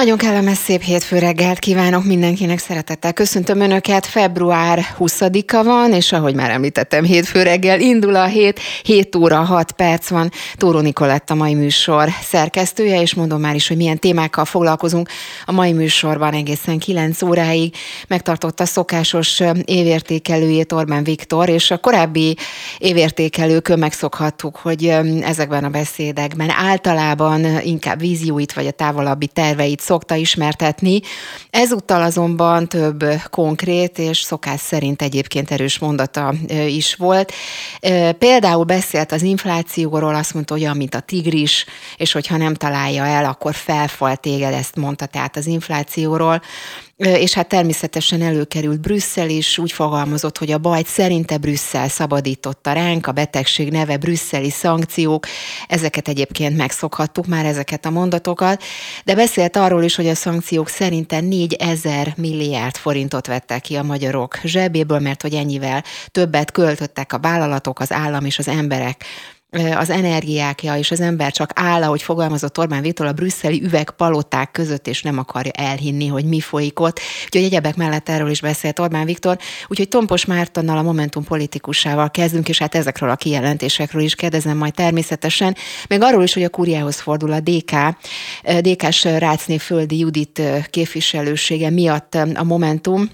Nagyon kellemes szép hétfő reggelt kívánok mindenkinek szeretettel. Köszöntöm Önöket, február 20-a van, és ahogy már említettem, hétfő reggel indul a hét, 7 óra 6 perc van. Tóró Nikolett a mai műsor szerkesztője, és mondom már is, hogy milyen témákkal foglalkozunk a mai műsorban egészen 9 óráig. Megtartotta szokásos évértékelőjét Orbán Viktor, és a korábbi évértékelőkön megszokhattuk, hogy ezekben a beszédekben általában inkább vízióit vagy a távolabbi terveit szokta ismertetni. Ezúttal azonban több konkrét és szokás szerint egyébként erős mondata is volt. Például beszélt az inflációról, azt mondta, hogy olyan, mint a tigris, és hogyha nem találja el, akkor felfal téged, ezt mondta tehát az inflációról és hát természetesen előkerült Brüsszel is, úgy fogalmazott, hogy a bajt szerinte Brüsszel szabadította ránk, a betegség neve brüsszeli szankciók, ezeket egyébként megszokhattuk már, ezeket a mondatokat, de beszélt arról is, hogy a szankciók szerinte 4000 milliárd forintot vettek ki a magyarok zsebéből, mert hogy ennyivel többet költöttek a vállalatok, az állam és az emberek az energiákja, és az ember csak áll, ahogy fogalmazott Orbán Viktor, a brüsszeli üvegpaloták között, és nem akarja elhinni, hogy mi folyik ott. Úgyhogy egyebek mellett erről is beszélt Orbán Viktor. Úgyhogy Tompos Mártonnal, a Momentum politikusával kezdünk, és hát ezekről a kijelentésekről is kérdezem majd természetesen. Meg arról is, hogy a kúriához fordul a DK, DK-s Rácné Földi Judit képviselősége miatt a Momentum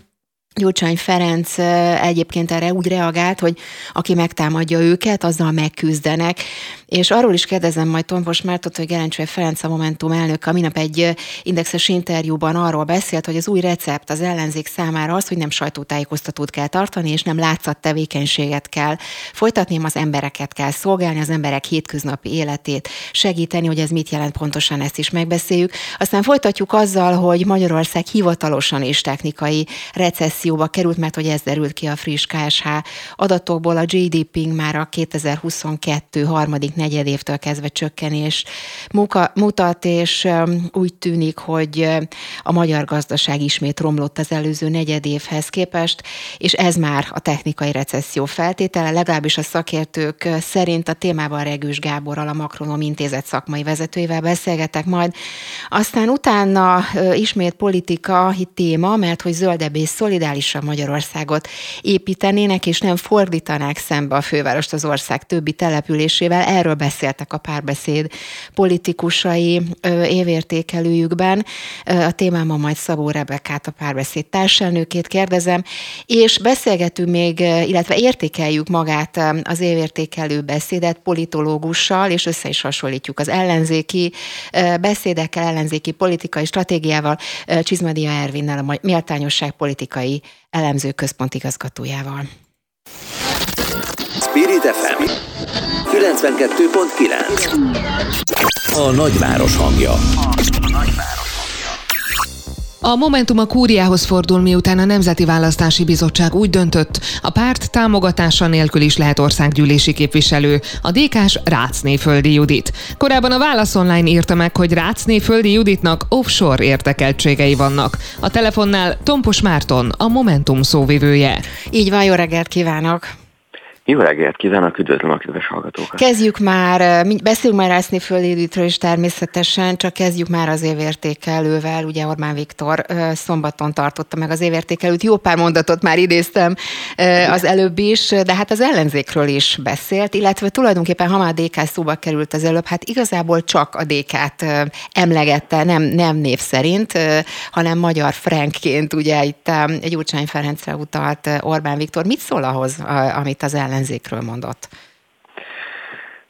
Gyurcsány Ferenc egyébként erre úgy reagált, hogy aki megtámadja őket, azzal megküzdenek. És arról is kérdezem majd Tompos Mártot, hogy Gerencső Ferenc a Momentum elnök a minap egy indexes interjúban arról beszélt, hogy az új recept az ellenzék számára az, hogy nem sajtótájékoztatót kell tartani, és nem látszat tevékenységet kell folytatni, az embereket kell szolgálni, az emberek hétköznapi életét segíteni, hogy ez mit jelent pontosan, ezt is megbeszéljük. Aztán folytatjuk azzal, hogy Magyarország hivatalosan és technikai recesszióba került, mert hogy ez derült ki a friss KSH adatokból, a GDP már a 2022 harmadik negyedévtől kezdve csökkenés mutat, és úgy tűnik, hogy a magyar gazdaság ismét romlott az előző negyedévhez képest, és ez már a technikai recesszió feltétele, legalábbis a szakértők szerint a témában Regős Gáborral, a Makronom intézet szakmai vezetőjével beszélgetek majd. Aztán utána ismét politika téma, mert hogy zöldebb és szolidálisabb Magyarországot építenének, és nem fordítanák szembe a fővárost az ország többi településével. Erről erről beszéltek a párbeszéd politikusai évértékelőjükben. A témámon majd Szabó Rebekát, a párbeszéd társelnőkét kérdezem, és beszélgetünk még, illetve értékeljük magát az évértékelő beszédet politológussal, és össze is hasonlítjuk az ellenzéki beszédekkel, ellenzéki politikai stratégiával, Csizmadia Ervinnel, a Méltányosság politikai elemző központigazgatójával. Spirit FM 92.9 A nagyváros hangja. A Momentum a kúriához fordul, miután a Nemzeti Választási Bizottság úgy döntött, a párt támogatása nélkül is lehet országgyűlési képviselő, a DK-s Rácné Földi Judit. Korábban a Válasz Online írta meg, hogy Rácné Földi Juditnak offshore értekeltségei vannak. A telefonnál Tompos Márton, a Momentum szóvivője. Így van, jó reggelt kívánok! Jó reggelt kívánok, üdvözlöm a kedves hallgatókat. Kezdjük már, beszéljünk már Rászni Földédítről is természetesen, csak kezdjük már az évértékelővel. Ugye Orbán Viktor szombaton tartotta meg az évértékelőt, jó pár mondatot már idéztem az előbb is, de hát az ellenzékről is beszélt, illetve tulajdonképpen, ha már DK szóba került az előbb, hát igazából csak a DK-t emlegette, nem, nem név szerint, hanem magyar frankként, ugye itt egy Gyurcsány Ferencre utalt Orbán Viktor. Mit szól ahhoz, amit az ellenzék ellenzékről mondott?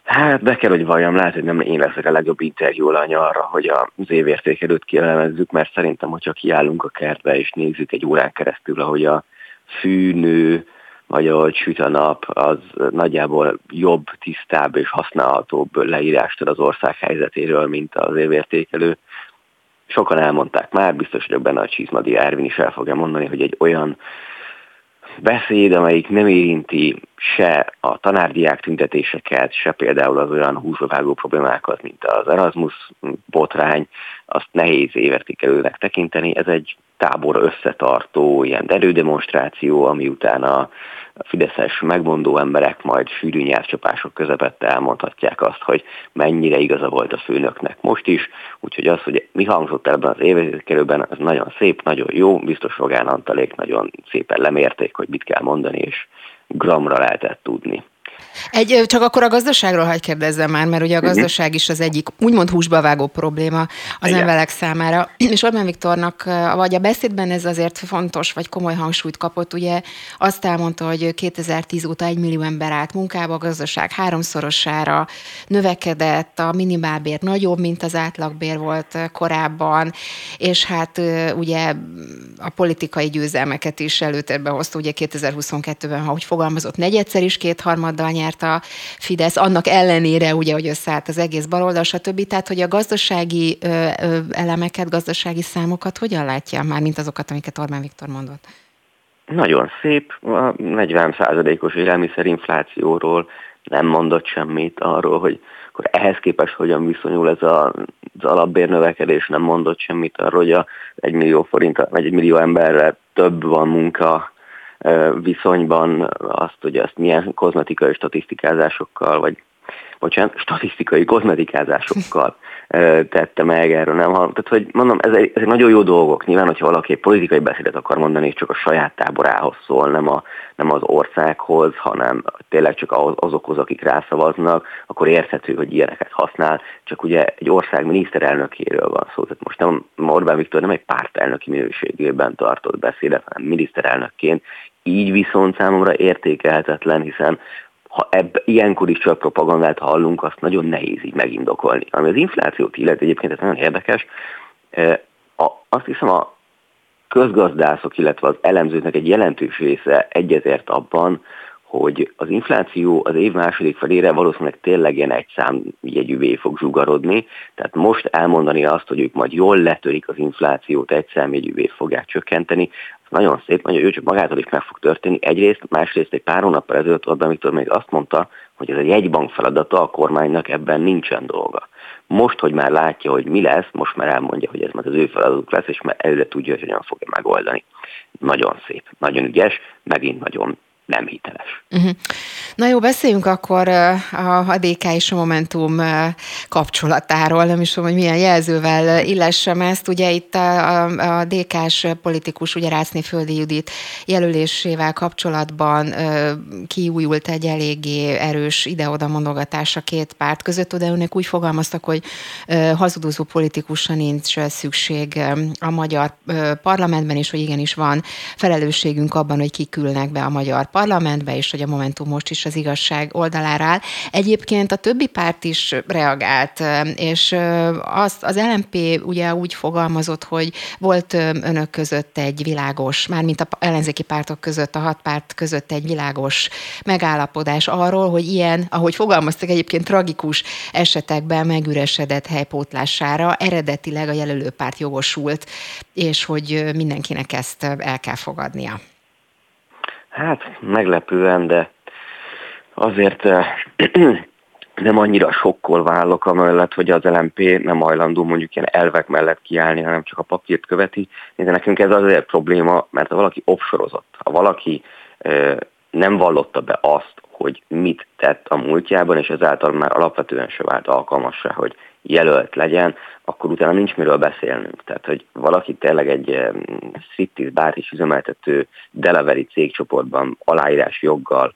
Hát be kell, hogy valljam, lehet, hogy nem én leszek a legjobb interjú arra, hogy az évértékelőt kielemezzük, mert szerintem, hogyha kiállunk a kertbe és nézzük egy órán keresztül, ahogy a fűnő, vagy ahogy süt a nap, az nagyjából jobb, tisztább és használhatóbb leírást ad az ország helyzetéről, mint az évértékelő. Sokan elmondták már, biztos vagyok benne a Csizmadi Ervin is el fogja mondani, hogy egy olyan beszéd, amelyik nem érinti se a tanárdiák tüntetéseket, se például az olyan húsbavágó problémákat, mint az Erasmus botrány, azt nehéz évertékelőnek tekinteni. Ez egy tábor összetartó ilyen erődemonstráció, ami utána a fideszes megmondó emberek majd sűrű nyelvcsapások közepette elmondhatják azt, hogy mennyire igaza volt a főnöknek most is, úgyhogy az, hogy mi hangzott ebben az évezékelőben, az nagyon szép, nagyon jó, biztos Rogán Antalék nagyon szépen lemérték, hogy mit kell mondani, és gramra lehetett tudni. Egy, csak akkor a gazdaságról hagy kérdezzem már, mert ugye a mhm. gazdaság is az egyik úgymond húsba vágó probléma az Igen. emberek számára. És Orbán Viktornak, vagy a beszédben ez azért fontos, vagy komoly hangsúlyt kapott, ugye azt elmondta, hogy 2010 óta egy millió ember állt munkába, a gazdaság háromszorosára növekedett, a minimálbér nagyobb, mint az átlagbér volt korábban, és hát ugye a politikai győzelmeket is előtérbe hozta, ugye 2022-ben, ha úgy fogalmazott, negyedszer is kétharmaddal nyert a Fidesz, annak ellenére ugye, hogy összeállt az egész baloldal, stb. Tehát, hogy a gazdasági ö, ö, elemeket, gazdasági számokat hogyan látja már, mint azokat, amiket Orbán Viktor mondott? Nagyon szép, a 40%-os élelmiszerinflációról nem mondott semmit arról, hogy akkor ehhez képest hogyan viszonyul ez a, az alapbérnövekedés, nem mondott semmit arról, hogy a 1 millió forint, vagy 1 millió emberre több van munka viszonyban azt, hogy ezt milyen kozmetikai statisztikázásokkal, vagy bocsánat, statisztikai kozmetikázásokkal tette meg, erről nem hallom. Tehát, hogy mondom, ezek, ezek nagyon jó dolgok. Nyilván, hogyha valaki egy politikai beszédet akar mondani, és csak a saját táborához szól, nem, a, nem az országhoz, hanem tényleg csak azokhoz, akik rászavaznak, akkor érthető, hogy ilyeneket használ. Csak ugye egy ország miniszterelnökéről van szó. Tehát most nem Orbán Viktor nem egy pártelnöki minőségében tartott beszédet, hanem miniszterelnökként. Így viszont számomra értékelhetetlen, hiszen ha ebb, ilyenkor is csak propagandát hallunk, azt nagyon nehéz így megindokolni. Ami az inflációt illeti egyébként, ez nagyon érdekes, a, azt hiszem a közgazdászok, illetve az elemzőknek egy jelentős része egyetért abban, hogy az infláció az év második felére valószínűleg tényleg ilyen egy számjegyűvé fog zsugarodni, tehát most elmondani azt, hogy ők majd jól letörik az inflációt, egy számjegyűvé fogják csökkenteni, nagyon szép, hogy ő csak magától is meg fog történni. Egyrészt, másrészt egy pár hónappal ezelőtt Orbán Viktor még azt mondta, hogy ez egy jegybank feladata, a kormánynak ebben nincsen dolga. Most, hogy már látja, hogy mi lesz, most már elmondja, hogy ez majd az ő feladatuk lesz, és már előre tudja, hogy hogyan fogja megoldani. Nagyon szép, nagyon ügyes, megint nagyon nem hiteles. Uh-huh. Na jó, beszéljünk akkor a, DK és a Momentum kapcsolatáról, nem is tudom, hogy milyen jelzővel illessem ezt. Ugye itt a, a, a DK-s politikus, ugye Rácné Földi Judit jelölésével kapcsolatban kiújult egy eléggé erős ide-oda mondogatás a két párt között, de önök úgy fogalmaztak, hogy hazudozó politikusra nincs szükség a magyar parlamentben, és hogy igenis van felelősségünk abban, hogy kikülnek be a magyar parlamentbe, és hogy a Momentum most is az igazság oldalára áll. Egyébként a többi párt is reagált, és azt, az LMP ugye úgy fogalmazott, hogy volt önök között egy világos, mármint a ellenzéki pártok között, a hat párt között egy világos megállapodás arról, hogy ilyen, ahogy fogalmaztak egyébként tragikus esetekben megüresedett helypótlására eredetileg a jelölőpárt jogosult, és hogy mindenkinek ezt el kell fogadnia. Hát meglepően, de azért eh, nem annyira sokkol válok amellett, hogy az LMP nem hajlandó mondjuk ilyen elvek mellett kiállni, hanem csak a papírt követi. De nekünk ez azért probléma, mert ha valaki offsorozott, ha valaki eh, nem vallotta be azt, hogy mit tett a múltjában, és ezáltal már alapvetően se vált alkalmassá, hogy jelölt legyen, akkor utána nincs miről beszélnünk. Tehát, hogy valaki tényleg egy striptease bárt is üzemeltető Delaware cégcsoportban aláírás joggal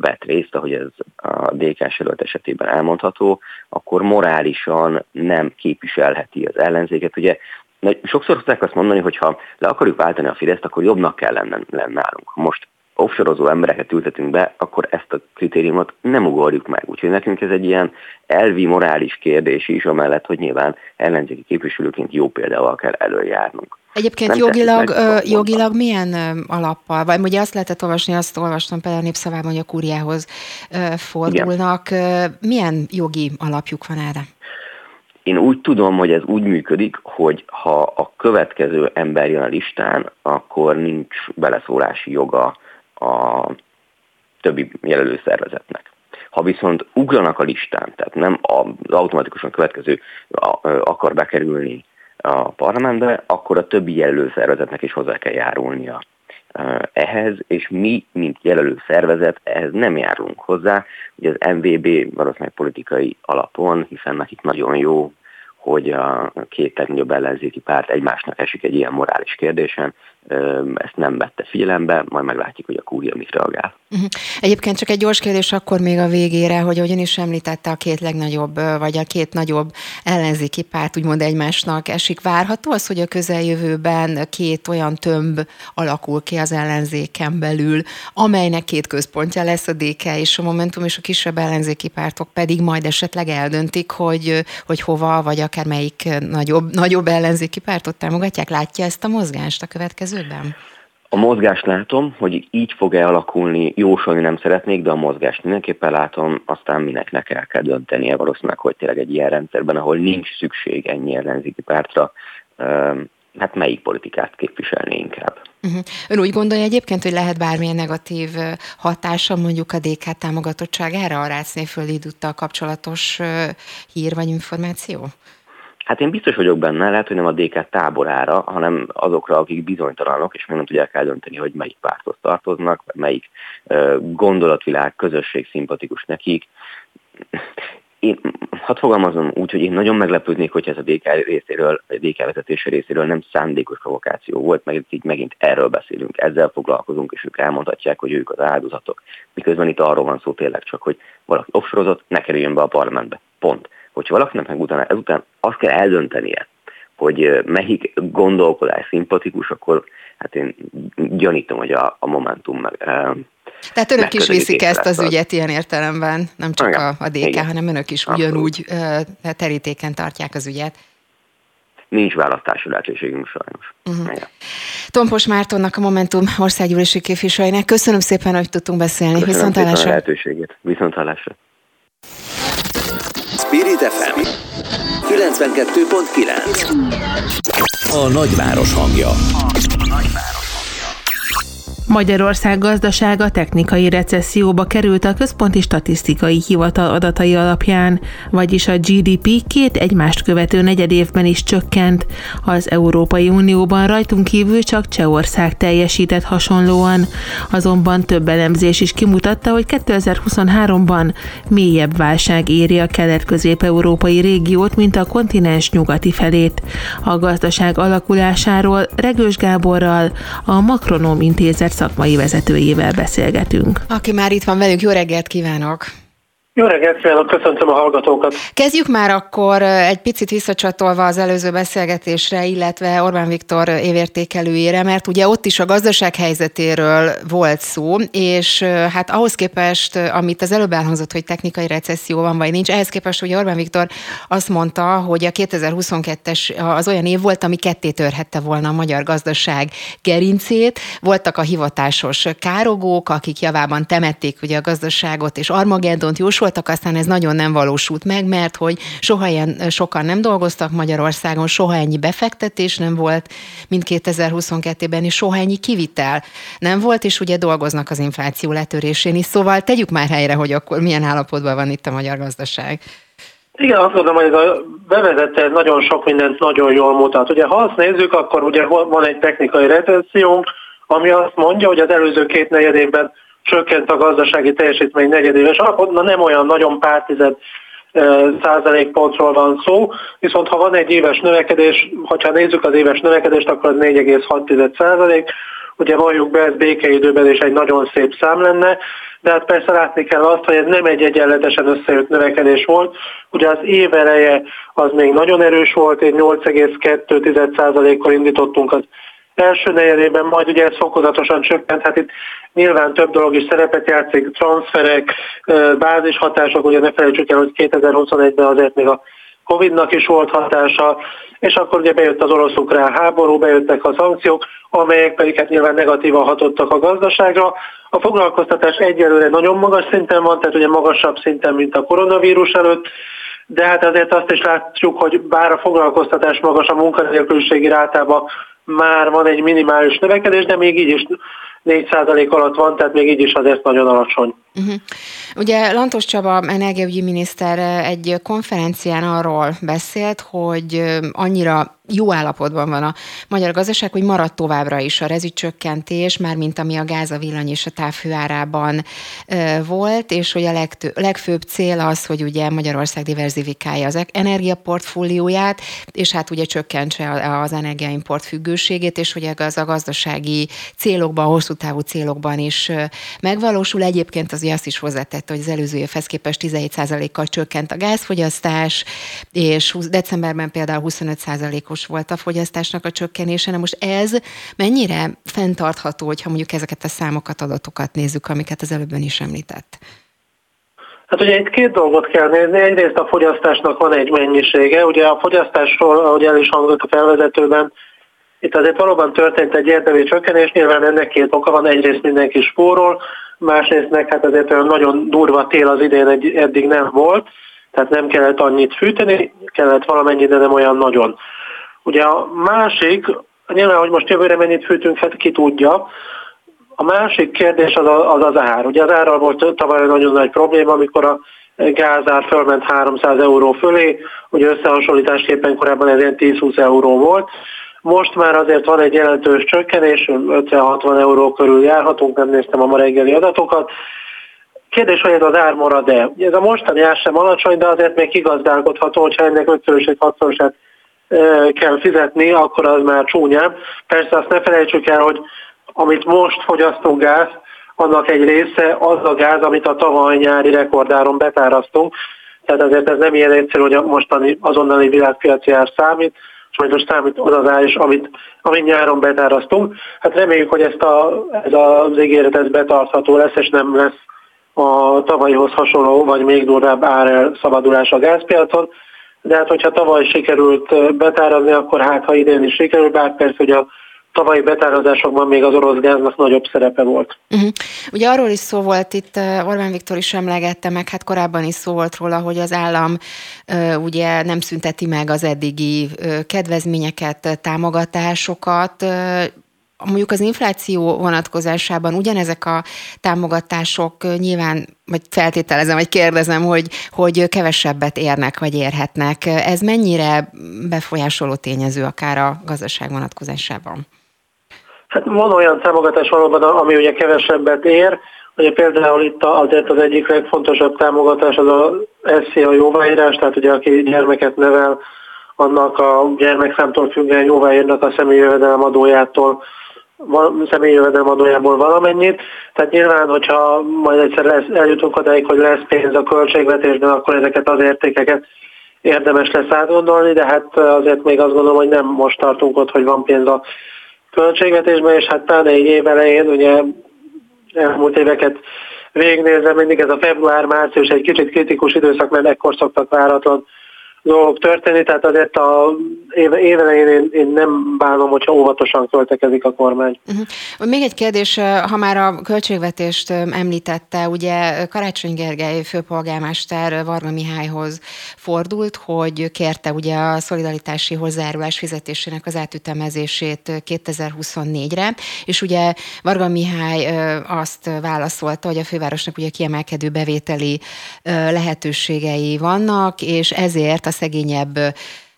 vett részt, ahogy ez a DK jelölt esetében elmondható, akkor morálisan nem képviselheti az ellenzéket. Ugye sokszor szokták azt mondani, hogy ha le akarjuk váltani a Fideszt, akkor jobbnak kell lenni nálunk. Most offshore embereket ültetünk be, akkor ezt a kritériumot nem ugorjuk meg. Úgyhogy nekünk ez egy ilyen elvi, morális kérdés is, amellett, hogy nyilván ellenzéki képviselőként jó példával kell előjárnunk. Egyébként nem jogilag, ö, jogilag milyen ö, alappal, vagy ugye azt lehetett olvasni, azt olvastam például a népszavában, hogy a kuriához ö, fordulnak. Igen. Milyen jogi alapjuk van erre? Én úgy tudom, hogy ez úgy működik, hogy ha a következő ember jön a listán, akkor nincs beleszólási joga a többi jelölő szervezetnek. Ha viszont ugranak a listán, tehát nem az automatikusan következő akar bekerülni a parlamentbe, akkor a többi jelölő szervezetnek is hozzá kell járulnia ehhez, és mi, mint jelölő szervezet, ehhez nem járulunk hozzá. Ugye az MVB valószínűleg politikai alapon, hiszen nekik nagyon jó hogy a két legnagyobb ellenzéki párt egymásnak esik egy ilyen morális kérdésen, ezt nem vette figyelembe, majd meglátjuk, hogy a kúria mit reagál. Uh-huh. Egyébként csak egy gyors kérdés akkor még a végére, hogy hogyan is említette a két legnagyobb, vagy a két nagyobb ellenzéki párt úgymond egymásnak esik. Várható az, hogy a közeljövőben két olyan tömb alakul ki az ellenzéken belül, amelynek két központja lesz a DK és a Momentum, és a kisebb ellenzéki pártok pedig majd esetleg eldöntik, hogy, hogy hova, vagy akár melyik nagyobb, nagyobb ellenzéki pártot támogatják. Látja ezt a mozgást a következő következőben? A mozgást látom, hogy így fog-e alakulni, jósolni nem szeretnék, de a mozgást mindenképpen látom, aztán mindenkinek el kell döntenie valószínűleg, hogy tényleg egy ilyen rendszerben, ahol nincs szükség ennyi ellenzéki pártra, hát melyik politikát képviselni inkább. Uh-huh. Ön úgy gondolja egyébként, hogy lehet bármilyen negatív hatása mondjuk a DK támogatottságára a Rácné földi kapcsolatos hír vagy információ? Hát én biztos vagyok benne, lehet, hogy nem a DK táborára, hanem azokra, akik bizonytalanok, és még nem tudják eldönteni, hogy melyik párthoz tartoznak, melyik gondolatvilág, közösség szimpatikus nekik. Én, hadd fogalmazom úgy, hogy én nagyon meglepődnék, hogyha ez a DK részéről, a DK vezetése részéről nem szándékos provokáció volt, meg így megint erről beszélünk, ezzel foglalkozunk, és ők elmondhatják, hogy ők az áldozatok. Miközben itt arról van szó tényleg csak, hogy valaki offsorozott, ne kerüljön be a parlamentbe. Pont hogyha valakinek meg utána ezután azt kell eldöntenie, hogy melyik gondolkodás szimpatikus, akkor hát én gyanítom, hogy a, a Momentum meg, tehát önök is viszik ezt az ügyet ilyen értelemben, nem csak a, a DK, Igen. hanem önök is ugyanúgy uh, terítéken tartják az ügyet. Nincs választási lehetőségünk sajnos. Uh-huh. Tompos Mártonnak, a Momentum országgyűlési képviselőjének. Köszönöm szépen, hogy tudtunk beszélni. Köszönöm Viszontlátásra. szépen a lehetőséget. Viszontlátásra. Spirit FM 92.9 A nagyváros hangja. A nagyváros. Magyarország gazdasága technikai recesszióba került a Központi Statisztikai Hivatal adatai alapján, vagyis a GDP két egymást követő negyedévben is csökkent. Az Európai Unióban rajtunk kívül csak Csehország teljesített hasonlóan. Azonban több elemzés is kimutatta, hogy 2023-ban mélyebb válság éri a kelet-közép-európai régiót, mint a kontinens nyugati felét. A gazdaság alakulásáról Regős Gáborral, a Makronom Intézet szakmai vezetőjével beszélgetünk. Aki már itt van velünk, jó reggelt kívánok! Jó reggelt kívánok, köszöntöm a hallgatókat. Kezdjük már akkor egy picit visszacsatolva az előző beszélgetésre, illetve Orbán Viktor évértékelőjére, mert ugye ott is a gazdaság helyzetéről volt szó, és hát ahhoz képest, amit az előbb elhangzott, hogy technikai recesszió van, vagy nincs, ehhez képest hogy Orbán Viktor azt mondta, hogy a 2022-es az olyan év volt, ami ketté törhette volna a magyar gazdaság gerincét. Voltak a hivatásos károgók, akik javában temették ugye a gazdaságot, és Armageddont jósolták, jósoltak, aztán ez nagyon nem valósult meg, mert hogy soha ilyen sokan nem dolgoztak Magyarországon, soha ennyi befektetés nem volt, mint 2022-ben, és soha ennyi kivitel nem volt, és ugye dolgoznak az infláció letörésén is. Szóval tegyük már helyre, hogy akkor milyen állapotban van itt a magyar gazdaság. Igen, azt gondolom, hogy ez a bevezette nagyon sok mindent nagyon jól mutat. Ugye ha azt nézzük, akkor ugye van egy technikai recessziónk, ami azt mondja, hogy az előző két negyed évben csökkent a gazdasági teljesítmény negyedéves alapon, na nem olyan nagyon pártized százalékpontról van szó, viszont ha van egy éves növekedés, ha nézzük az éves növekedést, akkor az 4,6 százalék, ugye valljuk be, ez békeidőben is egy nagyon szép szám lenne, de hát persze látni kell azt, hogy ez nem egy egyenletesen összejött növekedés volt. Ugye az év eleje az még nagyon erős volt, egy 8,2%-kal indítottunk az első negyedében, majd ugye ez fokozatosan csökkent, hát itt nyilván több dolog is szerepet játszik, transferek, bázishatások, ugye ne felejtsük el, hogy 2021-ben azért még a Covid-nak is volt hatása, és akkor ugye bejött az orosz-ukrán háború, bejöttek a szankciók, amelyek pedig hát nyilván negatívan hatottak a gazdaságra. A foglalkoztatás egyelőre nagyon magas szinten van, tehát ugye magasabb szinten, mint a koronavírus előtt, de hát azért azt is látjuk, hogy bár a foglalkoztatás magas, a munkanélküliségi rátában már van egy minimális növekedés, de még így is 4% alatt van, tehát még így is azért nagyon alacsony. Uh-huh. Ugye Lantos Csaba energiaügyi miniszter egy konferencián arról beszélt, hogy annyira jó állapotban van a magyar gazdaság, hogy marad továbbra is a rezsicsökkentés, már mint ami a gáz, a villany és a távfő árában volt, és hogy a legtő, legfőbb cél az, hogy ugye Magyarország diverzifikálja az energiaportfólióját, és hát ugye csökkentse az energiaimport függőségét, és hogy az a gazdasági célokban, hosszú távú célokban is megvalósul. Egyébként az azt is hozzátette, hogy az előző évhez képest 17%-kal csökkent a gázfogyasztás, és decemberben például 25%-os százalékos volt a fogyasztásnak a csökkenése. Na most ez mennyire fenntartható, hogyha mondjuk ezeket a számokat, adatokat nézzük, amiket az előbben is említett? Hát ugye itt két dolgot kell nézni. Egyrészt a fogyasztásnak van egy mennyisége. Ugye a fogyasztásról, ahogy el is hangzott a felvezetőben, itt azért valóban történt egy érdemi csökkenés, nyilván ennek két oka van, egyrészt mindenki spórol, másrészt meg hát azért olyan nagyon durva tél az idén egy, eddig nem volt, tehát nem kellett annyit fűteni, kellett valamennyi, de nem olyan nagyon. Ugye a másik, nyilván, hogy most jövőre mennyit fűtünk, hát ki tudja, a másik kérdés az az, az ár. Ugye az árral volt tavaly nagyon nagy probléma, amikor a gázár fölment 300 euró fölé, ugye összehasonlításképpen korábban ez ilyen 10-20 euró volt. Most már azért van egy jelentős csökkenés, 50-60 euró körül járhatunk, nem néztem a ma reggeli adatokat. Kérdés, hogy ez az ár marad-e? Ez a mostani ár sem alacsony, de azért még kigazdálkodható, hogyha ennek 5 6 kell fizetni, akkor az már csúnyább. Persze azt ne felejtsük el, hogy amit most fogyasztunk gáz, annak egy része az a gáz, amit a tavaly nyári rekordáron betárasztunk. Tehát azért ez nem ilyen egyszerű, hogy a mostani azonnali világpiaci ár számít, most számít az az ár is, amit, amit nyáron betárasztunk. Hát reméljük, hogy ezt a, ez az ígéret ez betartható lesz, és nem lesz a tavalyhoz hasonló, vagy még durvább árelszabadulás a gázpiacon de hát hogyha tavaly sikerült betárazni, akkor hát ha idén is sikerül, bár persze, hogy a tavalyi betárazásokban még az orosz gáznak nagyobb szerepe volt. Uh-huh. Ugye arról is szó volt itt, Orbán Viktor is emlegette meg, hát korábban is szó volt róla, hogy az állam uh, ugye nem szünteti meg az eddigi uh, kedvezményeket, támogatásokat, uh, mondjuk az infláció vonatkozásában ugyanezek a támogatások nyilván, vagy feltételezem, vagy kérdezem, hogy, hogy kevesebbet érnek, vagy érhetnek. Ez mennyire befolyásoló tényező akár a gazdaság vonatkozásában? Hát van olyan támogatás valóban, ami ugye kevesebbet ér, Ugye például itt azért az egyik legfontosabb támogatás az a SZIA jóváírás, tehát ugye aki gyermeket nevel, annak a gyermekszámtól függően jóváírnak a személyi jövedelem személyi jövedelemadójából valamennyit. Tehát nyilván, hogyha majd egyszer lesz, eljutunk odáig, hogy lesz pénz a költségvetésben, akkor ezeket az értékeket érdemes lesz átgondolni, de hát azért még azt gondolom, hogy nem most tartunk ott, hogy van pénz a költségvetésben, és hát pláne egy év elején, ugye elmúlt éveket végignézve mindig ez a február-március egy kicsit kritikus időszak, mert ekkor szoktak váratlan dolgok történni, tehát azért a évelején én, én nem bánom, hogyha óvatosan költekezik a kormány. Uh-huh. Még egy kérdés, ha már a költségvetést említette, ugye Karácsony Gergely főpolgármester Varga Mihályhoz fordult, hogy kérte ugye a szolidaritási hozzájárulás fizetésének az átütemezését 2024-re, és ugye Varga Mihály azt válaszolta, hogy a fővárosnak ugye kiemelkedő bevételi lehetőségei vannak, és ezért a szegényebb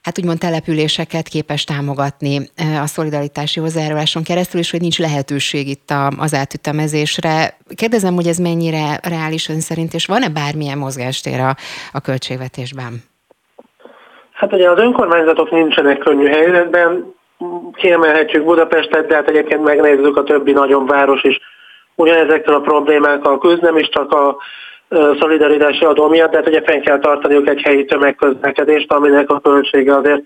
hát úgymond településeket képes támogatni a szolidaritási hozzájáruláson keresztül, és hogy nincs lehetőség itt az átütemezésre. Kérdezem, hogy ez mennyire reális ön szerint, és van-e bármilyen mozgástér a, a költségvetésben? Hát ugye az önkormányzatok nincsenek könnyű helyzetben, kiemelhetjük Budapestet, de hát egyébként megnézzük a többi nagyobb város is ugyanezekkel a problémákkal küzd, nem is csak a szolidaritási adó miatt, tehát ugye fenn kell tartaniuk egy helyi tömegközlekedést, aminek a költsége azért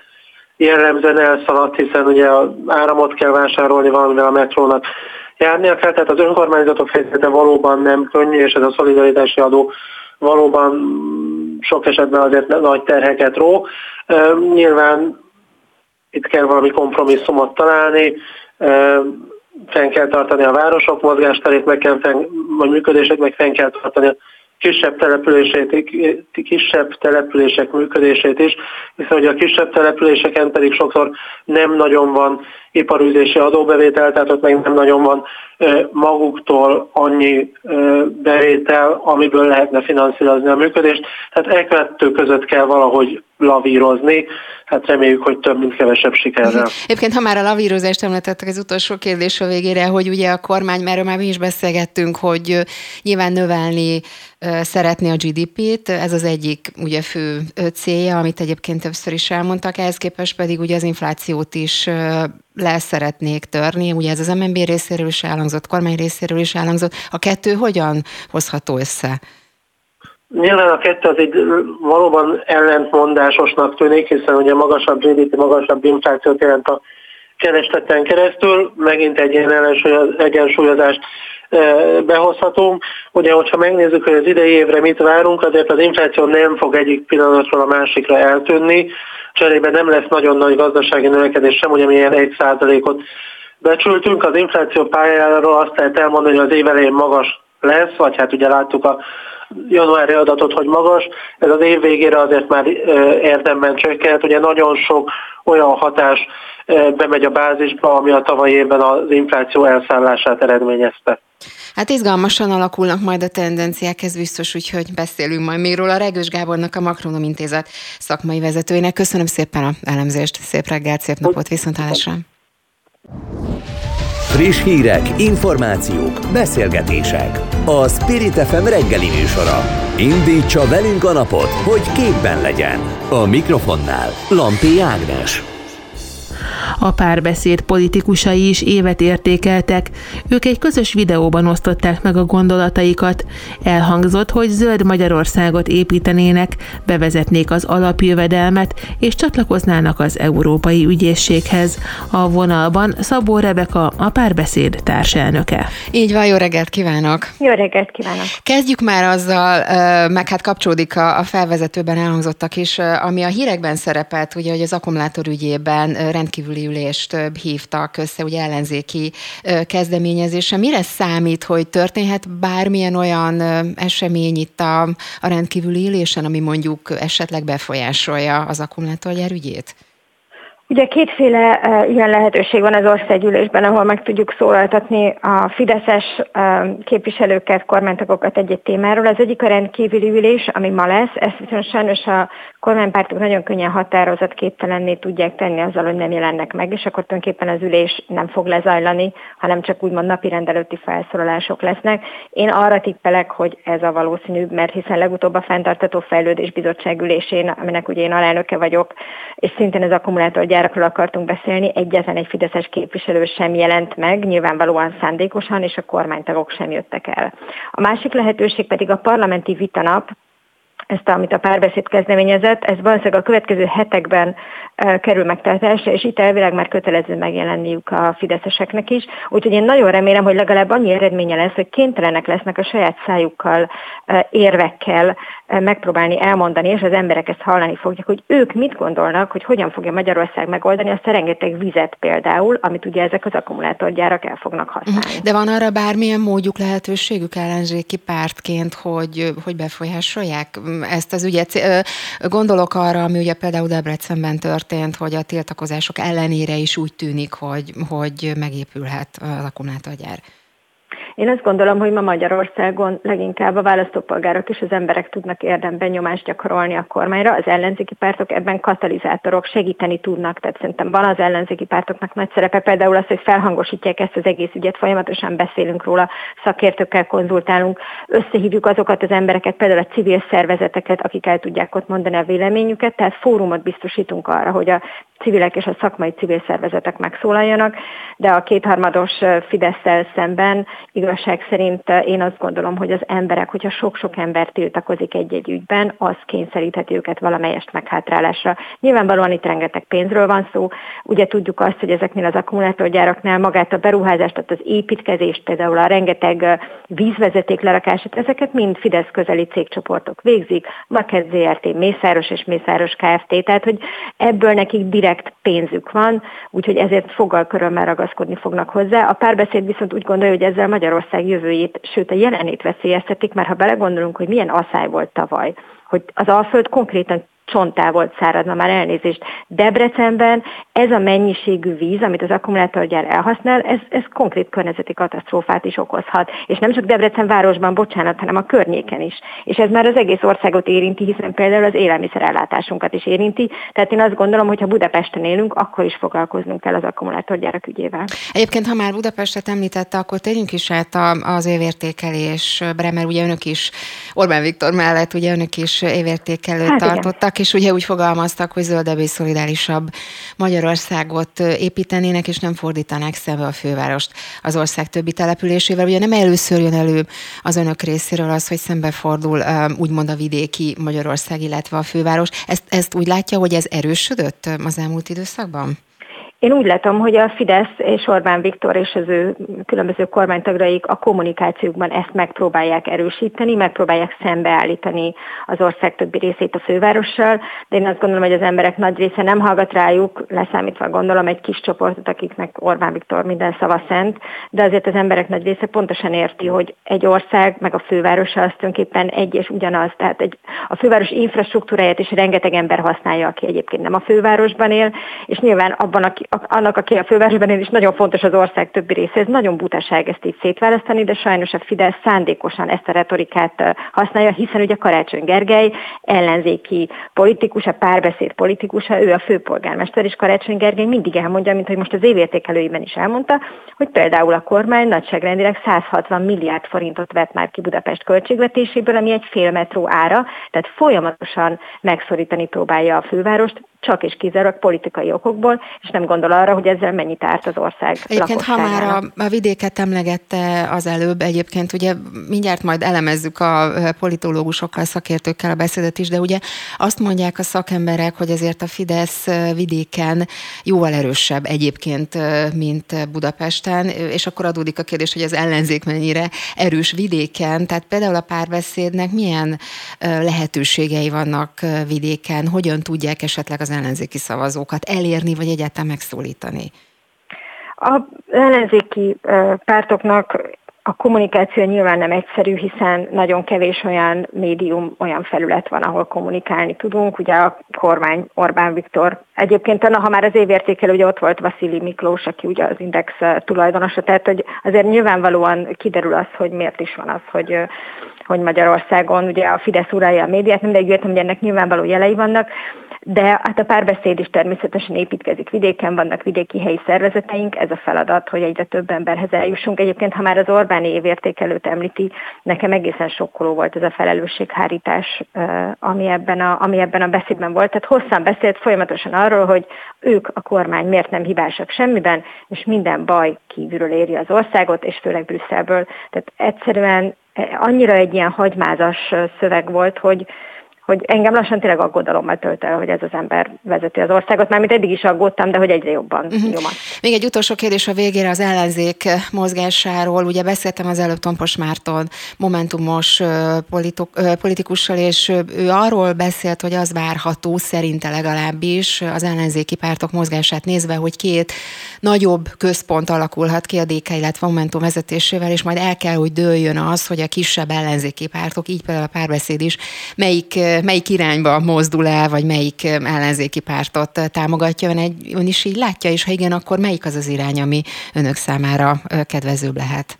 jellemzően elszaladt, hiszen ugye áramot kell vásárolni valamivel a metrónak járnia kell, tehát az önkormányzatok helyzete valóban nem könnyű, és ez a szolidaritási adó valóban sok esetben azért nagy terheket ró. Nyilván itt kell valami kompromisszumot találni, fenn kell tartani a városok mozgásterét, meg kell fenn, vagy működését, meg fenn kell tartani a kisebb, települését, kisebb települések működését is, hiszen ugye a kisebb településeken pedig sokszor nem nagyon van iparűzési adóbevétel, tehát ott még nem nagyon van maguktól annyi bevétel, amiből lehetne finanszírozni a működést. Tehát e kettő között kell valahogy lavírozni, hát reméljük, hogy több, mint kevesebb sikerrel. Egyébként, ha már a lavírozást említettek az utolsó kérdés a végére, hogy ugye a kormány, mert már mi is beszélgettünk, hogy nyilván növelni szeretné a GDP-t, ez az egyik ugye fő célja, amit egyébként többször is elmondtak, ehhez képest pedig ugye az inflációt is le szeretnék törni, ugye ez az MNB részéről is elhangzott, kormány részéről is elhangzott. A kettő hogyan hozható össze? Nyilván a kettő az egy valóban ellentmondásosnak tűnik, hiszen ugye magasabb GDP, magasabb inflációt jelent a keresteten keresztül, megint egy ilyen egyensúlyozást behozhatunk. Ugye, hogyha megnézzük, hogy az idei évre mit várunk, azért az infláció nem fog egyik pillanatról a másikra eltűnni, cserébe nem lesz nagyon nagy gazdasági növekedés sem, ugye milyen 1%-ot becsültünk. Az infláció pályáról azt lehet elmondani, hogy az év elején magas lesz, vagy hát ugye láttuk a januári adatot, hogy magas, ez az év végére azért már érdemben csökkent, ugye nagyon sok olyan hatás bemegy a bázisba, ami a tavalyi évben az infláció elszállását eredményezte. Hát izgalmasan alakulnak majd a tendenciák, ez biztos, úgyhogy beszélünk majd még róla. Regős Gábornak, a Makronom Intézet szakmai vezetőjének. Köszönöm szépen a elemzést, szép reggelt, szép napot, viszontlátásra! Friss hírek, információk, beszélgetések. A Spirit FM reggeli műsora. Indítsa velünk a napot, hogy képben legyen. A mikrofonnál Lampi Ágnes. A párbeszéd politikusai is évet értékeltek. Ők egy közös videóban osztották meg a gondolataikat. Elhangzott, hogy zöld Magyarországot építenének, bevezetnék az alapjövedelmet, és csatlakoznának az Európai Ügyészséghez. A vonalban Szabó Rebeka, a párbeszéd társelnöke. Így van, jó reggelt kívánok! Jó reggelt kívánok! Kezdjük már azzal, meg hát kapcsolódik a felvezetőben elhangzottak is, ami a hírekben szerepelt, ugye, hogy az akkumulátor ügyében rendkívüli ülést hívtak össze, ugye ellenzéki kezdeményezése. Mire számít, hogy történhet bármilyen olyan esemény itt a, a rendkívüli ülésen, ami mondjuk esetleg befolyásolja az akkumulátorgyár ügyét? Ugye kétféle uh, ilyen lehetőség van az országgyűlésben, ahol meg tudjuk szólaltatni a fideszes uh, képviselőket, kormánytagokat egy-egy témáról. Az egyik a rendkívüli ülés, ami ma lesz, ezt viszont sajnos a kormánypártok nagyon könnyen határozatképtelenné tudják tenni azzal, hogy nem jelennek meg, és akkor tulajdonképpen az ülés nem fog lezajlani, hanem csak úgymond napi rendelőtti felszólalások lesznek. Én arra tippelek, hogy ez a valószínűbb, mert hiszen legutóbb a Fenntartató Fejlődés Bizottság ülésén, aminek ugye én alelnöke vagyok, és szintén az akkumulátorgyárakról akartunk beszélni, egyetlen egy fideszes képviselő sem jelent meg, nyilvánvalóan szándékosan, és a kormánytagok sem jöttek el. A másik lehetőség pedig a parlamenti vitanap, ezt, amit a párbeszéd kezdeményezett, ez valószínűleg a következő hetekben kerül megtartásra, és itt elvileg már kötelező megjelenniük a fideszeseknek is. Úgyhogy én nagyon remélem, hogy legalább annyi eredménye lesz, hogy kénytelenek lesznek a saját szájukkal, érvekkel megpróbálni elmondani, és az emberek ezt hallani fogják, hogy ők mit gondolnak, hogy hogyan fogja Magyarország megoldani azt a rengeteg vizet például, amit ugye ezek az akkumulátorgyárak el fognak használni. De van arra bármilyen módjuk, lehetőségük ellenzéki pártként, hogy, hogy befolyásolják ezt az ügyet? Gondolok arra, ami ugye például Debrecenben történt, hogy a tiltakozások ellenére is úgy tűnik, hogy, hogy megépülhet az akkumulátorgyár. Én azt gondolom, hogy ma Magyarországon leginkább a választópolgárok és az emberek tudnak érdemben nyomást gyakorolni a kormányra. Az ellenzéki pártok ebben katalizátorok segíteni tudnak, tehát szerintem van az ellenzéki pártoknak nagy szerepe, például az, hogy felhangosítják ezt az egész ügyet, folyamatosan beszélünk róla, szakértőkkel konzultálunk, összehívjuk azokat az embereket, például a civil szervezeteket, akik el tudják ott mondani a véleményüket, tehát fórumot biztosítunk arra, hogy a civilek és a szakmai civil szervezetek megszólaljanak, de a kétharmados fidesz szemben igazság szerint én azt gondolom, hogy az emberek, hogyha sok-sok ember tiltakozik egy-egy ügyben, az kényszerítheti őket valamelyest meghátrálásra. Nyilvánvalóan itt rengeteg pénzről van szó, ugye tudjuk azt, hogy ezeknél az akkumulátorgyáraknál magát a beruházást, tehát az építkezést, például a rengeteg vízvezeték lerakását, ezeket mind Fidesz közeli cégcsoportok végzik, Market ZRT, Mészáros és Mészáros Kft. Tehát, hogy ebből nekik direkt pénzük van, úgyhogy ezért foggal körömmel ragaszkodni fognak hozzá. A párbeszéd viszont úgy gondolja, hogy ezzel Magyarország jövőjét, sőt a jelenét veszélyeztetik, mert ha belegondolunk, hogy milyen asszály volt tavaly, hogy az Alföld konkrétan csontá volt száradva, már elnézést. Debrecenben ez a mennyiségű víz, amit az akkumulátorgyár elhasznál, ez, ez konkrét környezeti katasztrófát is okozhat. És nem csak Debrecen városban, bocsánat, hanem a környéken is. És ez már az egész országot érinti, hiszen például az élelmiszerellátásunkat is érinti. Tehát én azt gondolom, hogy ha Budapesten élünk, akkor is foglalkoznunk kell az akkumulátorgyárak ügyével. Egyébként, ha már Budapestet említette, akkor térjünk is át az évértékelésre, mert ugye önök is, Orbán Viktor mellett ugye önök is évértékelőt hát tartottak, igen. és ugye úgy fogalmaztak, hogy zöldebb és szolidárisabb Magyarországot építenének, és nem fordítanák szembe a fővárost az ország többi településével. Ugye nem először jön elő az önök részéről az, hogy szembefordul úgymond a vidéki Magyarország, illetve a főváros. Ezt, ezt úgy látja, hogy ez erősödött az elmúlt időszakban? Én úgy látom, hogy a Fidesz és Orbán Viktor és az ő különböző kormánytagraik a kommunikációkban ezt megpróbálják erősíteni, megpróbálják szembeállítani az ország többi részét a fővárossal, de én azt gondolom, hogy az emberek nagy része nem hallgat rájuk, leszámítva gondolom egy kis csoportot, akiknek Orbán Viktor minden szava szent, de azért az emberek nagy része pontosan érti, hogy egy ország meg a fővárosa az tulajdonképpen egy és ugyanaz. Tehát egy, a főváros infrastruktúráját is rengeteg ember használja, aki egyébként nem a fővárosban él, és nyilván abban, aki, annak, aki a fővárosban él, is nagyon fontos az ország többi része. Ez nagyon butaság ezt így szétválasztani, de sajnos a Fidesz szándékosan ezt a retorikát használja, hiszen ugye Karácsony Gergely ellenzéki politikus, a párbeszéd politikusa, ő a főpolgármester, és Karácsony Gergely mindig elmondja, mint hogy most az évértékelőiben is elmondta, hogy például a kormány nagyságrendileg 160 milliárd forintot vett már ki Budapest költségvetéséből, ami egy fél metró ára, tehát folyamatosan megszorítani próbálja a fővárost, csak és kizárólag politikai okokból, és nem gondol arra, hogy ezzel mennyit árt az ország Egyébként, ha már a, a vidéket emlegette az előbb, egyébként ugye mindjárt majd elemezzük a politológusokkal, szakértőkkel a beszédet is, de ugye azt mondják a szakemberek, hogy azért a Fidesz vidéken jóval erősebb egyébként, mint Budapesten, és akkor adódik a kérdés, hogy az ellenzék mennyire erős vidéken, tehát például a párbeszédnek milyen lehetőségei vannak vidéken, hogyan tudják esetleg az ellenzéki szavazókat elérni, vagy egyáltalán megszólítani? A ellenzéki pártoknak a kommunikáció nyilván nem egyszerű, hiszen nagyon kevés olyan médium, olyan felület van, ahol kommunikálni tudunk. Ugye a kormány Orbán Viktor. Egyébként, ha már az évértékelő, ugye ott volt Vasili Miklós, aki ugye az Index tulajdonosa, tehát hogy azért nyilvánvalóan kiderül az, hogy miért is van az, hogy hogy Magyarországon ugye a Fidesz uralja a médiát, mindegy értem, hogy ennek nyilvánvaló jelei vannak, de hát a párbeszéd is természetesen építkezik vidéken, vannak vidéki helyi szervezeteink, ez a feladat, hogy egyre több emberhez eljussunk. Egyébként, ha már az Orbáni évértékelőt említi, nekem egészen sokkoló volt ez a felelősséghárítás, ami ebben a, ami ebben a beszédben volt. Tehát hosszan beszélt folyamatosan arról, hogy ők a kormány miért nem hibásak semmiben, és minden baj kívülről éri az országot, és főleg Brüsszelből. Tehát egyszerűen annyira egy ilyen hagymázas szöveg volt, hogy, hogy engem lassan tényleg aggodalommal tölt el, hogy ez az ember vezeti az országot. Mármint eddig is aggódtam, de hogy egyre jobban uh-huh. nyomat. Még egy utolsó kérdés a végére az ellenzék mozgásáról. Ugye beszéltem az előbb Tompos Márton momentumos politok, politikussal, és ő arról beszélt, hogy az várható, szerinte legalábbis az ellenzéki pártok mozgását nézve, hogy két nagyobb központ alakulhat ki a DK, illetve Momentum vezetésével, és majd el kell, hogy dőljön az, hogy a kisebb ellenzéki pártok, így például a párbeszéd is, melyik melyik irányba mozdul el, vagy melyik ellenzéki pártot támogatja. Ön, egy, ön is így látja, és ha igen, akkor melyik az az irány, ami önök számára kedvezőbb lehet?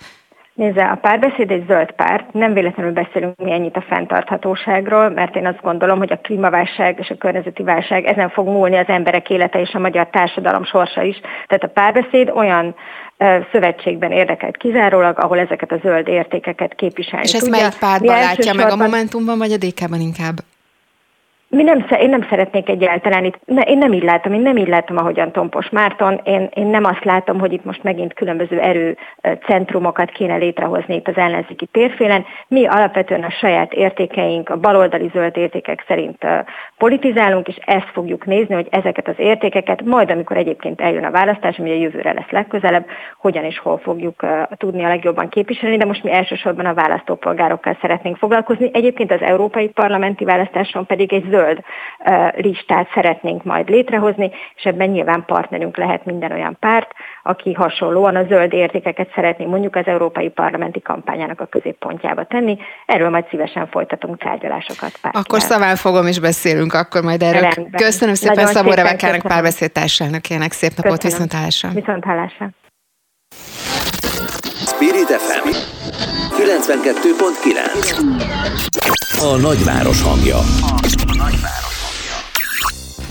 Nézze, a párbeszéd egy zöld párt, nem véletlenül beszélünk mi ennyit a fenntarthatóságról, mert én azt gondolom, hogy a klímaválság és a környezeti válság ezen fog múlni az emberek élete és a magyar társadalom sorsa is. Tehát a párbeszéd olyan szövetségben érdekelt kizárólag, ahol ezeket a zöld értékeket képviselni És ezt melyik pártban látja meg a Momentumban, vagy a DK-ban inkább? Mi nem, én nem szeretnék egyáltalán itt, ne, én nem így látom, én nem így látom, ahogyan Tompos Márton, én, én nem azt látom, hogy itt most megint különböző erőcentrumokat kéne létrehozni itt az ellenzéki térfélen. Mi alapvetően a saját értékeink, a baloldali zöld értékek szerint politizálunk, és ezt fogjuk nézni, hogy ezeket az értékeket majd, amikor egyébként eljön a választás, ami a jövőre lesz legközelebb, hogyan és hol fogjuk tudni a legjobban képviselni, de most mi elsősorban a választópolgárokkal szeretnénk foglalkozni. Egyébként az európai parlamenti választáson pedig egy zöld zöld listát szeretnénk majd létrehozni, és ebben nyilván partnerünk lehet minden olyan párt, aki hasonlóan a zöld értékeket szeretné mondjuk az európai parlamenti kampányának a középpontjába tenni. Erről majd szívesen folytatunk tárgyalásokat. Pártján. Akkor szaván fogom is beszélünk akkor majd erről. Rendben. Köszönöm szépen Szabó Rebekának párbeszédtárselnökének. Szép napot, viszontlátásra. Viszontlátásra. Spirit FM 92.9 A nagyváros hangja. A nagyváros.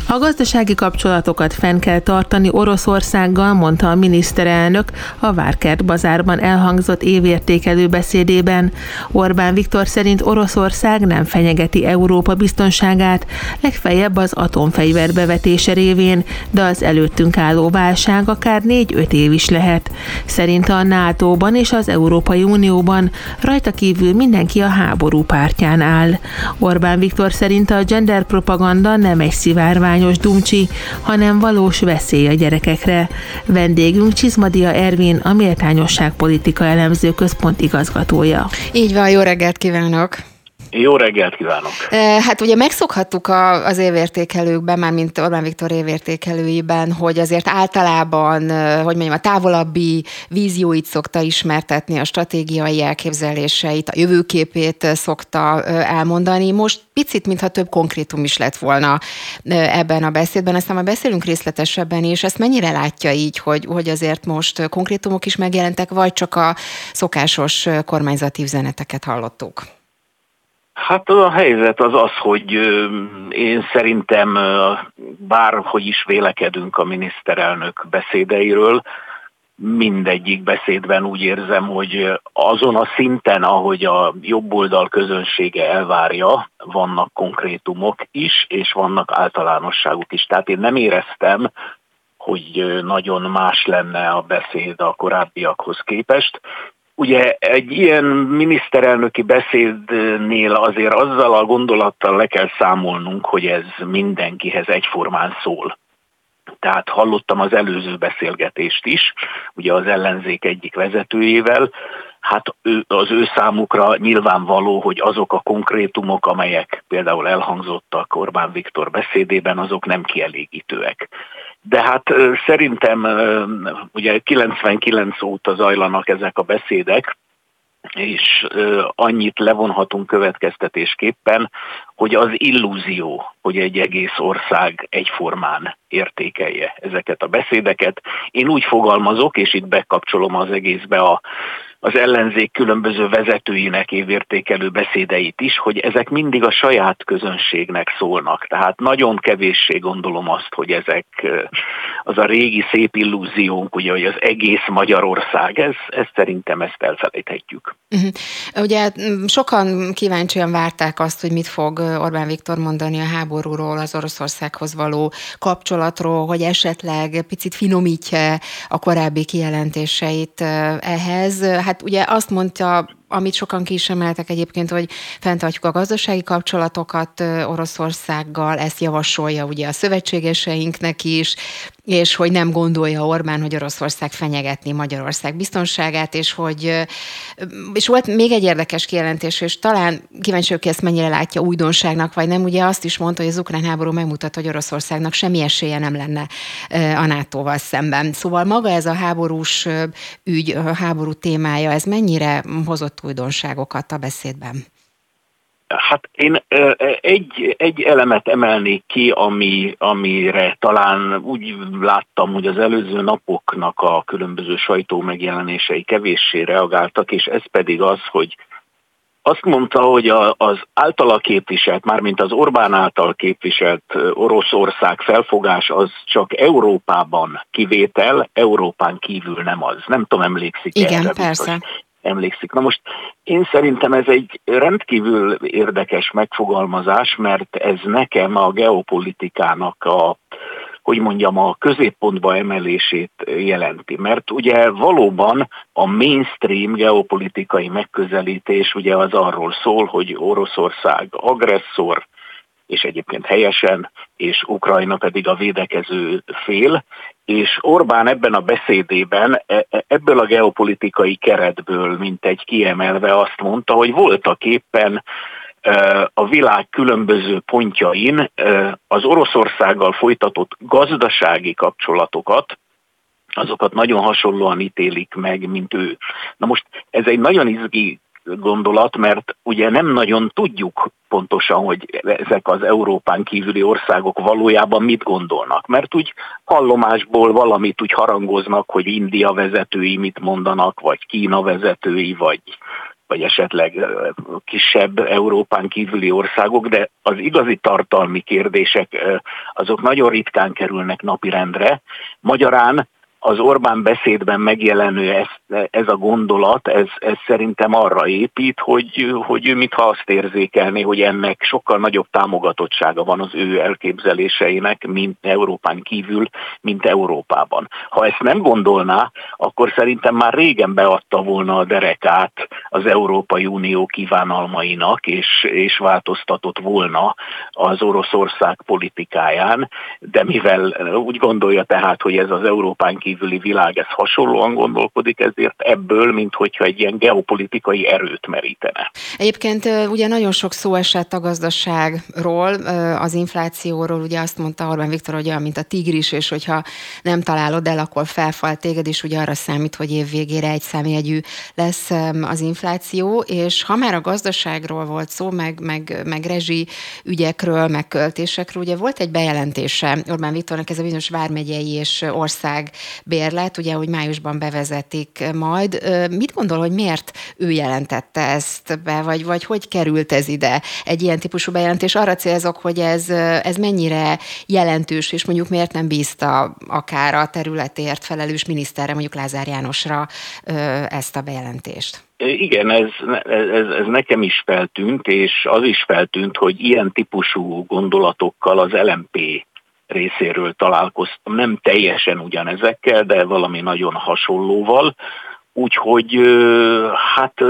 A gazdasági kapcsolatokat fenn kell tartani Oroszországgal, mondta a miniszterelnök a Várkert bazárban elhangzott évértékelő beszédében. Orbán Viktor szerint Oroszország nem fenyegeti Európa biztonságát, legfeljebb az atomfegyver bevetése révén, de az előttünk álló válság akár négy-öt év is lehet. Szerinte a NATO-ban és az Európai Unióban rajta kívül mindenki a háború pártján áll. Orbán Viktor szerint a gender propaganda nem egy szivárvány hagyományos dumcsi, hanem valós veszély a gyerekekre. Vendégünk Csizmadia Ervin, a Méltányosság Politika Elemző Központ igazgatója. Így van, jó reggelt kívánok! Jó reggelt kívánok! Hát ugye megszokhattuk az évértékelőkben, már mint Orbán Viktor évértékelőiben, hogy azért általában, hogy mondjam, a távolabbi vízióit szokta ismertetni, a stratégiai elképzeléseit, a jövőképét szokta elmondani. Most picit, mintha több konkrétum is lett volna ebben a beszédben, aztán már beszélünk részletesebben, és ezt mennyire látja így, hogy, hogy azért most konkrétumok is megjelentek, vagy csak a szokásos kormányzati üzeneteket hallottuk? Hát a helyzet az az, hogy én szerintem bárhogy is vélekedünk a miniszterelnök beszédeiről, mindegyik beszédben úgy érzem, hogy azon a szinten, ahogy a jobboldal közönsége elvárja, vannak konkrétumok is, és vannak általánosságuk is. Tehát én nem éreztem, hogy nagyon más lenne a beszéd a korábbiakhoz képest. Ugye egy ilyen miniszterelnöki beszédnél azért azzal a gondolattal le kell számolnunk, hogy ez mindenkihez egyformán szól. Tehát hallottam az előző beszélgetést is, ugye az ellenzék egyik vezetőjével, hát ő, az ő számukra nyilvánvaló, hogy azok a konkrétumok, amelyek például elhangzottak Orbán Viktor beszédében, azok nem kielégítőek. De hát szerintem ugye 99 óta zajlanak ezek a beszédek, és annyit levonhatunk következtetésképpen, hogy az illúzió, hogy egy egész ország egyformán értékelje ezeket a beszédeket. Én úgy fogalmazok, és itt bekapcsolom az egészbe a az ellenzék különböző vezetőinek évértékelő beszédeit is, hogy ezek mindig a saját közönségnek szólnak. Tehát nagyon kevéssé gondolom azt, hogy ezek az a régi szép illúziónk, ugye, hogy az egész Magyarország, ez, ez szerintem ezt elfelejthetjük. Uh-huh. Ugye sokan kíváncsian várták azt, hogy mit fog Orbán Viktor mondani a háborúról, az Oroszországhoz való kapcsolatról, hogy esetleg picit finomítja a korábbi kijelentéseit ehhez hát ugye azt mondta amit sokan ki is emeltek egyébként, hogy fenntartjuk a gazdasági kapcsolatokat Oroszországgal, ezt javasolja ugye a szövetségeseinknek is, és hogy nem gondolja Orbán, hogy Oroszország fenyegetni Magyarország biztonságát, és hogy és volt még egy érdekes kijelentés, és talán kíváncsi hogy ezt mennyire látja újdonságnak, vagy nem. Ugye azt is mondta, hogy az ukrán háború megmutat, hogy Oroszországnak semmi esélye nem lenne a NATO-val szemben. Szóval maga ez a háborús ügy, a háború témája, ez mennyire hozott újdonságokat a beszédben? Hát én egy, egy elemet emelnék ki, ami, amire talán úgy láttam, hogy az előző napoknak a különböző sajtó megjelenései kevéssé reagáltak, és ez pedig az, hogy azt mondta, hogy az általa képviselt, mármint az Orbán által képviselt Oroszország felfogás az csak Európában kivétel, Európán kívül nem az. Nem tudom, emlékszik Igen, erre, persze. Biztos emlékszik. Na most én szerintem ez egy rendkívül érdekes megfogalmazás, mert ez nekem a geopolitikának a hogy mondjam, a középpontba emelését jelenti. Mert ugye valóban a mainstream geopolitikai megközelítés ugye az arról szól, hogy Oroszország agresszor, és egyébként helyesen, és Ukrajna pedig a védekező fél, és Orbán ebben a beszédében e, e, ebből a geopolitikai keretből, mint egy kiemelve azt mondta, hogy voltak éppen a világ különböző pontjain az Oroszországgal folytatott gazdasági kapcsolatokat, azokat nagyon hasonlóan ítélik meg, mint ő. Na most ez egy nagyon izgi gondolat, mert ugye nem nagyon tudjuk pontosan, hogy ezek az Európán kívüli országok valójában mit gondolnak. Mert úgy hallomásból valamit úgy harangoznak, hogy India vezetői mit mondanak, vagy Kína vezetői, vagy vagy esetleg kisebb Európán kívüli országok, de az igazi tartalmi kérdések azok nagyon ritkán kerülnek napirendre. Magyarán az Orbán beszédben megjelenő ez, ez a gondolat, ez, ez szerintem arra épít, hogy, hogy ő mintha azt érzékelné, hogy ennek sokkal nagyobb támogatottsága van az ő elképzeléseinek, mint Európán kívül, mint Európában. Ha ezt nem gondolná, akkor szerintem már régen beadta volna a derekát az Európai Unió kívánalmainak, és, és változtatott volna az Oroszország politikáján, de mivel úgy gondolja tehát, hogy ez az Európán kívüli világ, ez hasonlóan gondolkodik, ezért ebből, mint hogyha egy ilyen geopolitikai erőt merítene. Egyébként ugye nagyon sok szó esett a gazdaságról, az inflációról, ugye azt mondta Orbán Viktor, hogy olyan, mint a tigris, és hogyha nem találod el, akkor felfal téged, és ugye arra számít, hogy év végére egy számjegyű lesz az infláció, és ha már a gazdaságról volt szó, meg, meg, meg rezsi ügyekről, meg költésekről, ugye volt egy bejelentése Orbán Viktornak ez a bizonyos vármegyei és ország bérlet, ugye, hogy májusban bevezetik majd. Mit gondol, hogy miért ő jelentette ezt be, vagy, vagy hogy került ez ide? Egy ilyen típusú bejelentés arra célzok, hogy ez, ez mennyire jelentős, és mondjuk miért nem bízta akár a területért felelős miniszterre, mondjuk Lázár Jánosra ezt a bejelentést? Igen, ez, ez, ez nekem is feltűnt, és az is feltűnt, hogy ilyen típusú gondolatokkal az LMP részéről találkoztam, nem teljesen ugyanezekkel, de valami nagyon hasonlóval, úgyhogy hát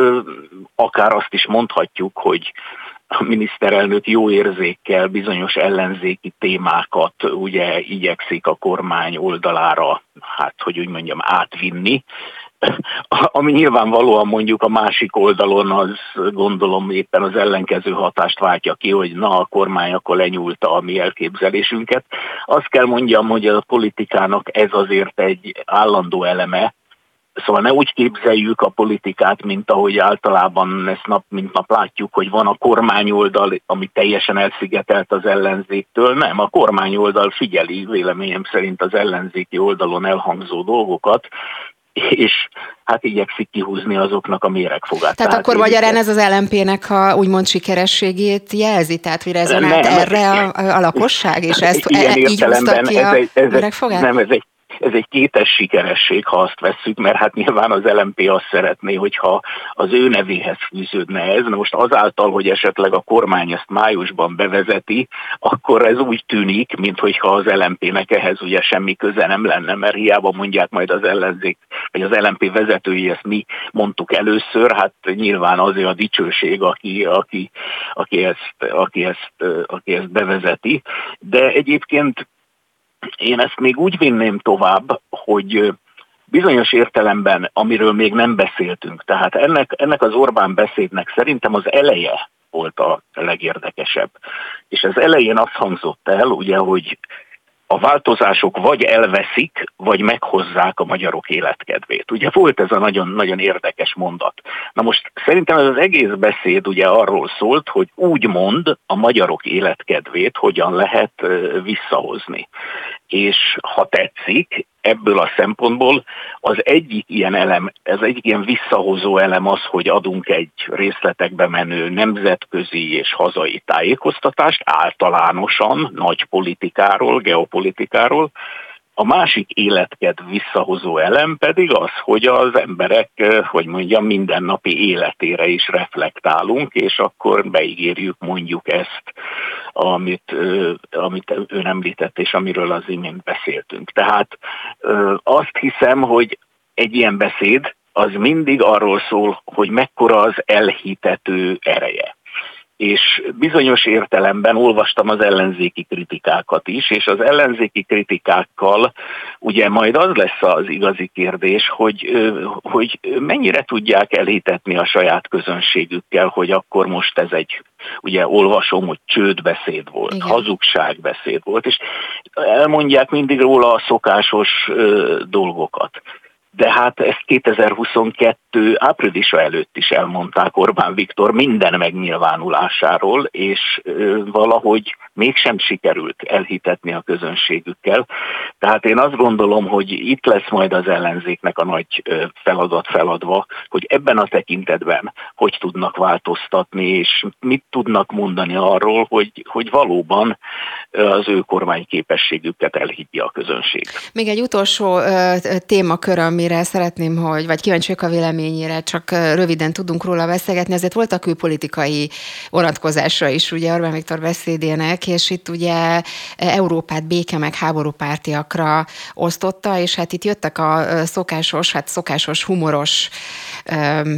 akár azt is mondhatjuk, hogy a miniszterelnök jó érzékkel bizonyos ellenzéki témákat ugye igyekszik a kormány oldalára, hát hogy úgy mondjam, átvinni, ami nyilvánvalóan mondjuk a másik oldalon az gondolom éppen az ellenkező hatást váltja ki, hogy na a kormány akkor lenyúlta a mi elképzelésünket. Azt kell mondjam, hogy a politikának ez azért egy állandó eleme, Szóval ne úgy képzeljük a politikát, mint ahogy általában ezt nap mint nap látjuk, hogy van a kormányoldal, ami teljesen elszigetelt az ellenzéktől. Nem, a kormányoldal figyeli véleményem szerint az ellenzéki oldalon elhangzó dolgokat, és hát igyekszik kihúzni azoknak a méregfogát. Tehát, tehát akkor magyarán ez az LMP-nek a úgymond sikerességét jelzi, tehát hogy rezonált erre a, a lakosság, és ezt ilyen e, így húzta ki a ez egy, méregfogát? Nem, ez egy ez egy kétes sikeresség, ha azt vesszük, mert hát nyilván az LMP azt szeretné, hogyha az ő nevéhez fűződne ez. Na most azáltal, hogy esetleg a kormány ezt májusban bevezeti, akkor ez úgy tűnik, mintha az LMP-nek ehhez ugye semmi köze nem lenne, mert hiába mondják majd az ellenzék, vagy az LMP vezetői, ezt mi mondtuk először, hát nyilván azért a dicsőség, aki, aki, aki, ezt, aki, ezt, aki ezt bevezeti. De egyébként én ezt még úgy vinném tovább, hogy bizonyos értelemben, amiről még nem beszéltünk, tehát ennek, ennek az Orbán beszédnek szerintem az eleje volt a legérdekesebb. És az elején azt hangzott el, ugye, hogy a változások vagy elveszik, vagy meghozzák a magyarok életkedvét. Ugye volt ez a nagyon, nagyon érdekes mondat. Na most szerintem ez az egész beszéd ugye arról szólt, hogy úgy mond a magyarok életkedvét hogyan lehet visszahozni és ha tetszik, ebből a szempontból az egyik ilyen elem, ez egyik ilyen visszahozó elem az, hogy adunk egy részletekbe menő nemzetközi és hazai tájékoztatást általánosan, nagy politikáról, geopolitikáról, a másik életkedv visszahozó elem pedig az, hogy az emberek, hogy mondjam, mindennapi életére is reflektálunk, és akkor beígérjük mondjuk ezt, amit, amit ön említett, és amiről az imént beszéltünk. Tehát azt hiszem, hogy egy ilyen beszéd az mindig arról szól, hogy mekkora az elhitető ereje. És bizonyos értelemben olvastam az ellenzéki kritikákat is, és az ellenzéki kritikákkal ugye majd az lesz az igazi kérdés, hogy, hogy mennyire tudják elhitetni a saját közönségükkel, hogy akkor most ez egy, ugye olvasom, hogy csődbeszéd volt, Igen. hazugságbeszéd volt, és elmondják mindig róla a szokásos dolgokat de hát ezt 2022 áprilisa előtt is elmondták Orbán Viktor minden megnyilvánulásáról, és valahogy mégsem sikerült elhitetni a közönségükkel. Tehát én azt gondolom, hogy itt lesz majd az ellenzéknek a nagy feladat feladva, hogy ebben a tekintetben hogy tudnak változtatni, és mit tudnak mondani arról, hogy, hogy valóban az ő kormányképességüket elhiggye a közönség. Még egy utolsó témakör, amire szeretném, hogy, vagy kíváncsi a véleményére, csak röviden tudunk róla beszélgetni, ezért volt a külpolitikai vonatkozásra is, ugye Orbán Viktor beszédének, és itt ugye Európát béke meg háborúpártiakra osztotta, és hát itt jöttek a szokásos, hát szokásos humoros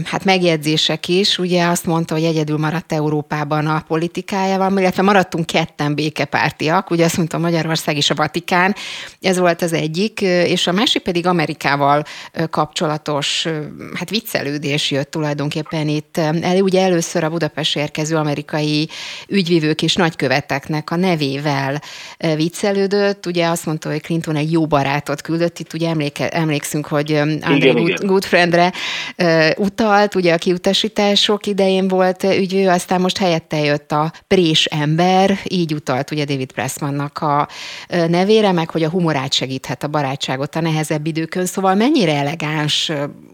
hát megjegyzések is. Ugye azt mondta, hogy egyedül maradt Európában a politikájával, illetve maradtunk ketten békepártiak, ugye azt mondta Magyarország és a Vatikán, ez volt az egyik, és a másik pedig Amerikával kapcsolatos hát viccelődés jött tulajdonképpen itt elő. Ugye először a Budapest érkező amerikai ügyvívők és nagyköveteknek a nevével viccelődött. Ugye azt mondta, hogy Clinton egy jó barátot küldött. Itt ugye emléke, emlékszünk, hogy André Good, Goodfriendre utalt, ugye a kiutasítások idején volt ügyvő, aztán most helyette jött a prés ember, így utalt ugye David Pressmannak a nevére, meg hogy a humorát segíthet a barátságot a nehezebb időkön. Szóval mennyire elegáns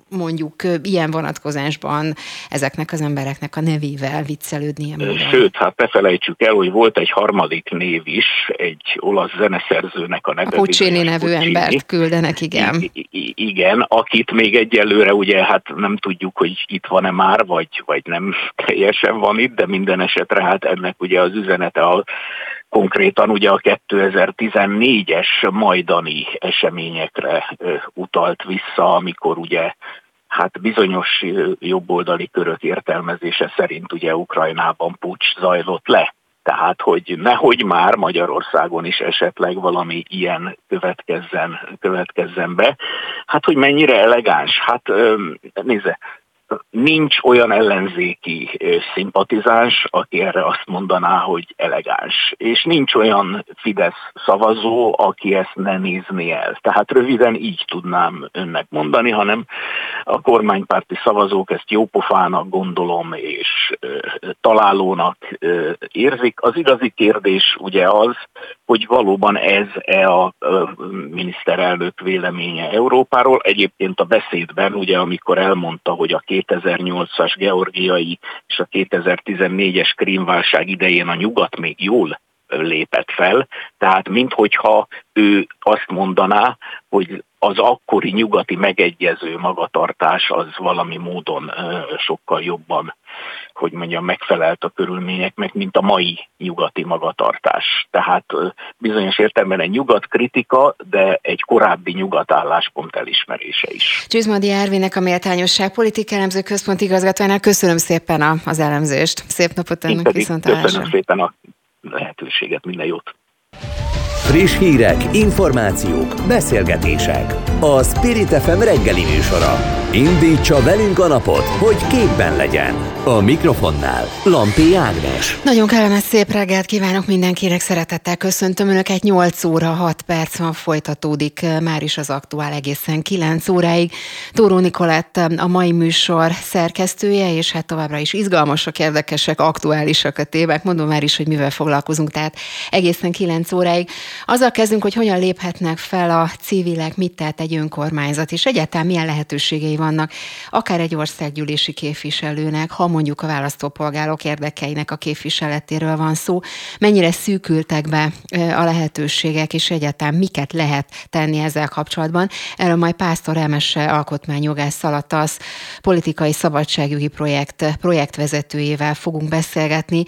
mondjuk ilyen vonatkozásban ezeknek az embereknek a nevével viccelődni. Sőt, hát ne felejtsük el, hogy volt egy harmadik név is, egy olasz zeneszerzőnek a neve. A Puccini nevű Puccini. embert küldenek, igen. I- I- igen, akit még egyelőre ugye hát nem tudjuk, hogy itt van-e már, vagy, vagy nem teljesen van itt, de minden esetre hát ennek ugye az üzenete a konkrétan ugye a 2014-es majdani eseményekre utalt vissza, amikor ugye hát bizonyos jobboldali körök értelmezése szerint ugye Ukrajnában pucs zajlott le. Tehát, hogy nehogy már Magyarországon is esetleg valami ilyen következzen, következzen be. Hát, hogy mennyire elegáns? Hát nézze, nincs olyan ellenzéki szimpatizáns, aki erre azt mondaná, hogy elegáns. És nincs olyan Fidesz szavazó, aki ezt ne nézni el. Tehát röviden így tudnám önnek mondani, hanem a kormánypárti szavazók ezt jópofának gondolom, és találónak érzik. Az igazi kérdés ugye az, hogy valóban ez-e a miniszterelnök véleménye Európáról. Egyébként a beszédben, ugye amikor elmondta, hogy a 2008-as georgiai és a 2014-es krímválság idején a nyugat még jól lépett fel, tehát minthogyha ő azt mondaná, hogy az akkori nyugati megegyező magatartás az valami módon sokkal jobban, hogy mondjam, megfelelt a körülményeknek, mint a mai nyugati magatartás. Tehát bizonyos értelemben egy nyugat kritika, de egy korábbi nyugat álláspont elismerése is. Csizmadi Árvinek, a Méltányosság Politika Elemző Központ igazgatójának köszönöm szépen az elemzést. Szép napot önnek viszont Köszönöm szépen a lehetőséget, minden jót! Friss hírek, információk, beszélgetések. A Spirit FM reggeli műsora. Indítsa velünk a napot, hogy képben legyen. A mikrofonnál Lampi Ágnes. Nagyon kellemes szép reggelt kívánok mindenkinek, szeretettel köszöntöm Önöket. 8 óra 6 perc van, folytatódik eh, már is az aktuál egészen 9 óráig. Tóró Nikolett eh, a mai műsor szerkesztője, és hát továbbra is izgalmasak, érdekesek, aktuálisak a témák. Mondom már is, hogy mivel foglalkozunk, tehát egészen 9 óráig. Azzal kezdünk, hogy hogyan léphetnek fel a civilek, mit tehet egy önkormányzat, és egyáltalán milyen lehetőségei vannak akár egy országgyűlési képviselőnek, ha mondjuk a választópolgárok érdekeinek a képviseletéről van szó, mennyire szűkültek be a lehetőségek, és egyáltalán miket lehet tenni ezzel kapcsolatban. Erről majd Pásztor Emese alkotmányjogász Szalatasz politikai szabadságjogi projekt projektvezetőjével fogunk beszélgetni.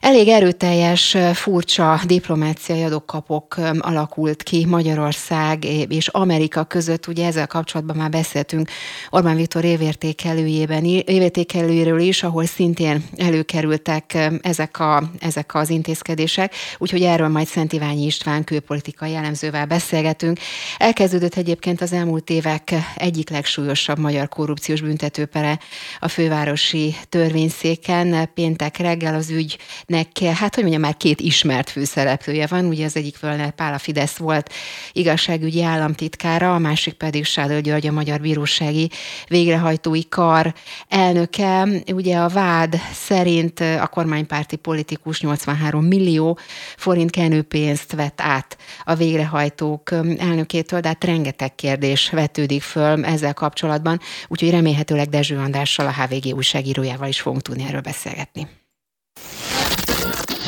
Elég erőteljes, furcsa diplomáciai adok blokk alakult ki Magyarország és Amerika között. Ugye ezzel kapcsolatban már beszéltünk Orbán Viktor évértékelőjében, évértékelőjéről is, ahol szintén előkerültek ezek, a, ezek az intézkedések. Úgyhogy erről majd Szent Iványi István külpolitikai jellemzővel beszélgetünk. Elkezdődött egyébként az elmúlt évek egyik legsúlyosabb magyar korrupciós büntetőpere a fővárosi törvényszéken. Péntek reggel az ügynek, hát hogy mondjam, már két ismert főszereplője van. Ugye az egyik Völner Pál a Fidesz volt igazságügyi államtitkára, a másik pedig Sádő György a Magyar Bírósági Végrehajtói Kar elnöke. Ugye a vád szerint a kormánypárti politikus 83 millió forint kenőpénzt vett át a végrehajtók elnökétől, de hát rengeteg kérdés vetődik föl ezzel kapcsolatban, úgyhogy remélhetőleg Dezső Andrással, a HVG újságírójával is fogunk tudni erről beszélgetni.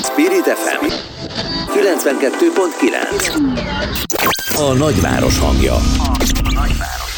Spirit FM 92.9 A nagyváros hangja. A nagyváros.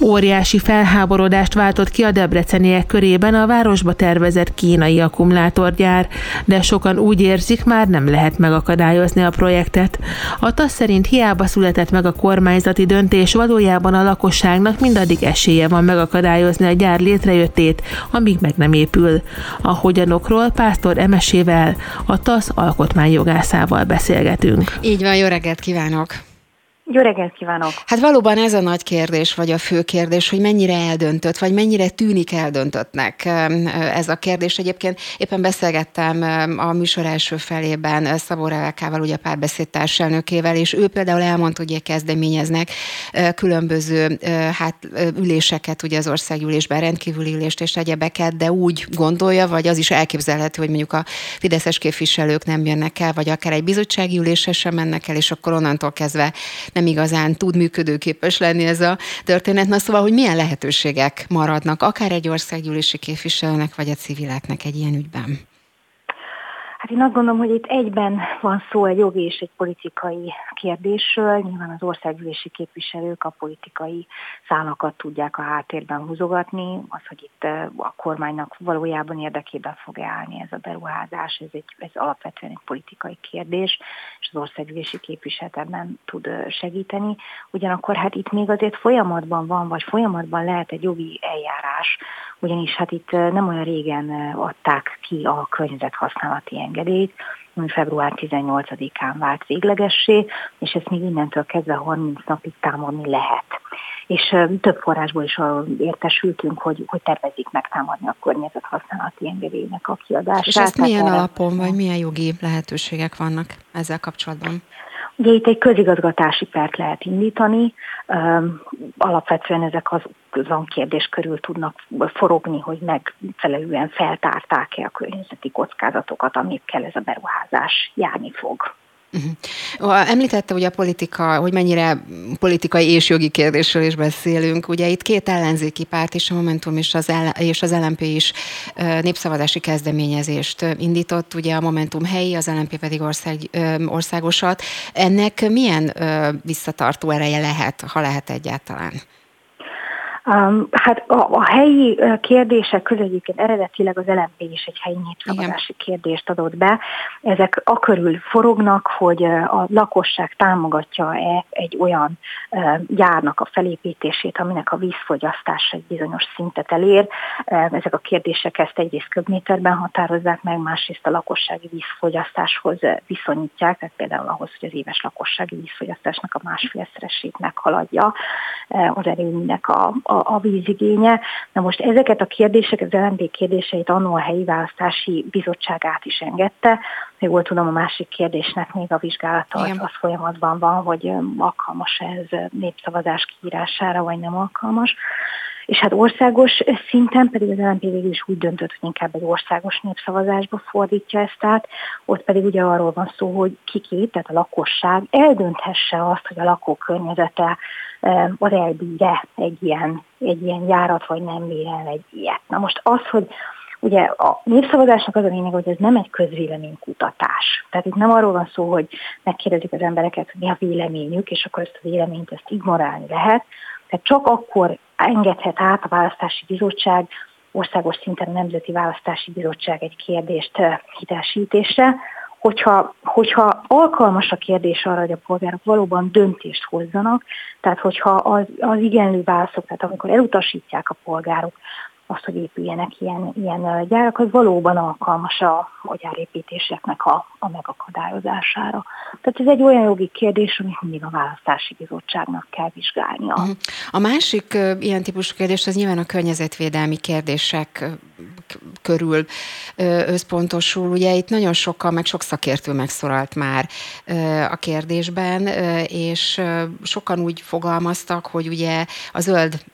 Óriási felháborodást váltott ki a debreceniek körében a városba tervezett kínai akkumulátorgyár, de sokan úgy érzik, már nem lehet megakadályozni a projektet. A TASZ szerint hiába született meg a kormányzati döntés, valójában a lakosságnak mindaddig esélye van megakadályozni a gyár létrejöttét, amíg meg nem épül. A hogyanokról Pásztor Emesével, a TASZ alkotmányjogászával beszélgetünk. Így van, jó reggelt kívánok! Jó reggelt kívánok! Hát valóban ez a nagy kérdés, vagy a fő kérdés, hogy mennyire eldöntött, vagy mennyire tűnik eldöntöttnek ez a kérdés. Egyébként éppen beszélgettem a műsor első felében Szabó Revekával, ugye a párbeszéd társelnökével, és ő például elmondta, hogy kezdeményeznek különböző hát, üléseket, ugye az országgyűlésben rendkívüli ülést és egyebeket, de úgy gondolja, vagy az is elképzelhető, hogy mondjuk a fideszes képviselők nem jönnek el, vagy akár egy bizottsági ülésre sem mennek el, és akkor onnantól kezdve nem igazán tud működőképes lenni ez a történet. Na szóval, hogy milyen lehetőségek maradnak, akár egy országgyűlési képviselőnek, vagy a civileknek egy ilyen ügyben? Hát én azt gondolom, hogy itt egyben van szó egy jogi és egy politikai kérdésről. Nyilván az országgyűlési képviselők a politikai szálakat tudják a háttérben húzogatni. Az, hogy itt a kormánynak valójában érdekében fog állni ez a beruházás, ez, egy, ez alapvetően egy politikai kérdés, és az országgyűlési képviselet ebben tud segíteni. Ugyanakkor hát itt még azért folyamatban van, vagy folyamatban lehet egy jogi eljárás, ugyanis hát itt nem olyan régen adták ki a környezethasználati engedélyt, ami február 18-án vált véglegessé, és ezt még innentől kezdve 30 napig támadni lehet. És több forrásból is értesültünk, hogy, hogy tervezik megtámadni a környezethasználati engedélynek a kiadását. És ezt milyen alapon, vagy milyen jogi lehetőségek vannak ezzel kapcsolatban? Ugye itt egy közigazgatási pert lehet indítani, alapvetően ezek az azon kérdés körül tudnak forogni, hogy megfelelően feltárták-e a környezeti kockázatokat, amikkel ez a beruházás járni fog. Uh-huh. Említette ugye a politika, hogy mennyire politikai és jogi kérdésről is beszélünk. Ugye itt két ellenzéki párt is, a Momentum és az, L- és az LMP is népszavazási kezdeményezést indított. Ugye a Momentum helyi, az LMP pedig ország, országosat. Ennek milyen visszatartó ereje lehet, ha lehet egyáltalán? Hát a, a helyi kérdések közül egyébként eredetileg az LMP is egy helyi népszavazási kérdést adott be. Ezek a körül forognak, hogy a lakosság támogatja-e egy olyan gyárnak a felépítését, aminek a vízfogyasztása egy bizonyos szintet elér. Ezek a kérdések ezt egyrészt köbméterben határozzák meg, másrészt a lakossági vízfogyasztáshoz viszonyítják, tehát például ahhoz, hogy az éves lakossági vízfogyasztásnak a másfélszeresét meghaladja az erőműnek a, a a, a vízigénye. Na most ezeket a kérdéseket, az LMP kérdéseit annó a helyi választási bizottságát is engedte. Még volt tudom, a másik kérdésnek még a vizsgálata az, az folyamatban van, hogy alkalmas ez népszavazás kiírására, vagy nem alkalmas. És hát országos szinten pedig az LNP végül is úgy döntött, hogy inkább egy országos népszavazásba fordítja ezt át, ott pedig ugye arról van szó, hogy kiki, tehát a lakosság eldönthesse azt, hogy a lakókörnyezete az elbír egy ilyen, egy ilyen járat, vagy nem bír el egy ilyet. Na most az, hogy Ugye a népszavazásnak az a lényeg, hogy ez nem egy közvéleménykutatás. Tehát itt nem arról van szó, hogy megkérdezik az embereket, hogy mi a véleményük, és akkor ezt a véleményt ezt ignorálni lehet. Tehát csak akkor engedhet át a választási bizottság, országos szinten a Nemzeti Választási Bizottság egy kérdést hitelesítésre, hogyha, hogyha alkalmas a kérdés arra, hogy a polgárok valóban döntést hozzanak, tehát hogyha az, az igenlő válaszok, tehát amikor elutasítják a polgárok azt, hogy épüljenek ilyen, ilyen gyárak, az valóban alkalmas a, a gyárépítéseknek a, a megakadályozására. Tehát ez egy olyan jogi kérdés, amit mindig a választási bizottságnak kell vizsgálnia. Mhm. A másik ilyen típusú kérdés az nyilván a környezetvédelmi kérdések körül összpontosul. Ugye itt nagyon sokkal, meg sok szakértő megszólalt már a kérdésben, és sokan úgy fogalmaztak, hogy ugye a zöld,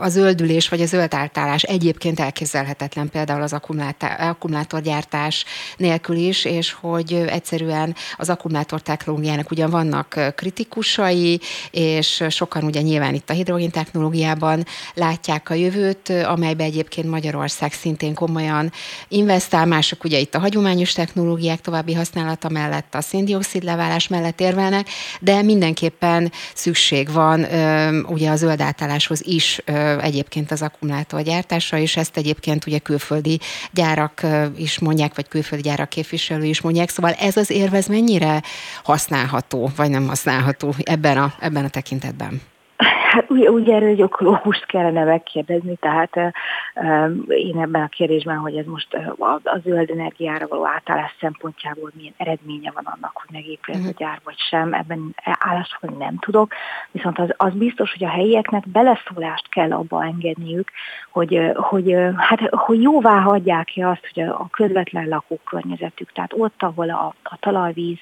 a zöldülés vagy a zöld általás egyébként elképzelhetetlen például az akkumulátorgyártás nélkül is, és hogy egyszerűen az akkumulátor technológiának ugyan vannak kritikusai, és sokan ugye nyilván itt a hidrogén technológiában látják a jövőt, amelybe egyébként Magyarország szintén komolyan investál, mások ugye itt a hagyományos technológiák további használata mellett, a széndiokszid leválás mellett érvelnek, de mindenképpen szükség van ugye a zöld átálláshoz is egyébként az akkumulátorgyártásra, és ezt egyébként ugye külföldi gyárak is mondják, vagy külföldi gyárak képviselő is mondják, szóval ez az érvez mennyire használható, vagy nem használható ebben a, ebben a tekintetben? Hát ugye, ugye erről egy ökológust kellene megkérdezni, tehát én ebben a kérdésben, hogy ez most a, a zöld energiára való átállás szempontjából milyen eredménye van annak, hogy megépül ez a mhm. gyár vagy sem, ebben állásfogni nem tudok, viszont az, az biztos, hogy a helyieknek beleszólást kell abba engedniük, hogy, hogy, hát, hogy jóvá hagyják-e azt, hogy a, a közvetlen lakókörnyezetük, tehát ott, ahol a, a talajvíz,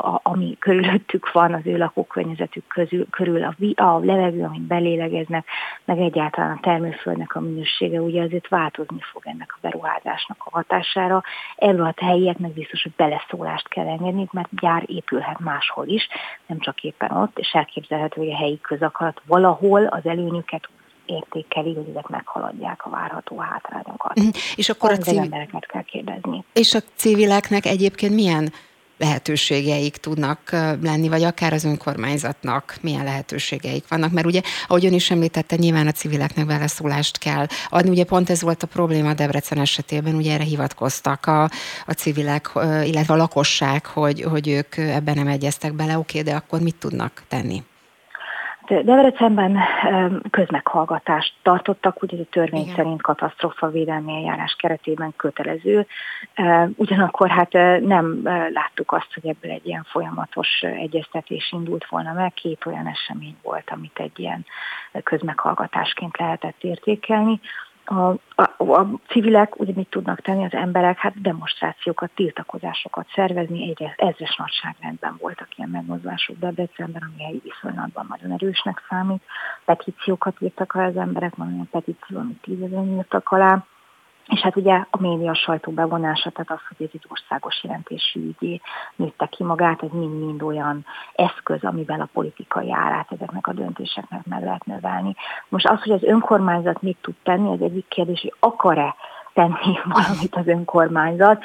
a, ami körülöttük van, az ő lakókörnyezetük közül, körül a, a levegő, amit belélegeznek, meg egyáltalán a termőföldnek a minősége, ugye azért változni fog ennek a beruházásnak a hatására. Ebből a helyieknek biztos, hogy beleszólást kell engedni, mert gyár épülhet máshol is, nem csak éppen ott, és elképzelhető, hogy a helyi közakarat valahol az előnyüket értékeli, hogy ezek meghaladják a várható hátrányokat. Mhm. És akkor a civil... embereket kell kérdezni. És a civileknek egyébként milyen lehetőségeik tudnak lenni, vagy akár az önkormányzatnak milyen lehetőségeik vannak. Mert ugye, ahogy ön is említette, nyilván a civileknek beleszólást kell adni. Ugye pont ez volt a probléma Debrecen esetében, ugye erre hivatkoztak a, a civilek, illetve a lakosság, hogy, hogy ők ebben nem egyeztek bele, oké, de akkor mit tudnak tenni? Debrecenben közmeghallgatást tartottak, ugye a törvény Igen. szerint katasztrofa védelmi eljárás keretében kötelező. Ugyanakkor hát nem láttuk azt, hogy ebből egy ilyen folyamatos egyeztetés indult volna meg. Két olyan esemény volt, amit egy ilyen közmeghallgatásként lehetett értékelni a, a, a civilek ugye mit tudnak tenni, az emberek, hát demonstrációkat, tiltakozásokat szervezni, egyre ezres nagyságrendben voltak ilyen megmozdulások Debrecenben, ami helyi viszonylatban nagyon erősnek számít. Petíciókat írtak az emberek, van olyan petíció, amit tízezer írtak alá, és hát ugye a média sajtó bevonása, tehát az, hogy ez egy országos jelentésű ügyé nőtte ki magát, ez mind-mind olyan eszköz, amivel a politikai árát ezeknek a döntéseknek meg lehet növelni. Most az, hogy az önkormányzat mit tud tenni, az egyik kérdés, hogy akar-e tenni valamit az önkormányzat.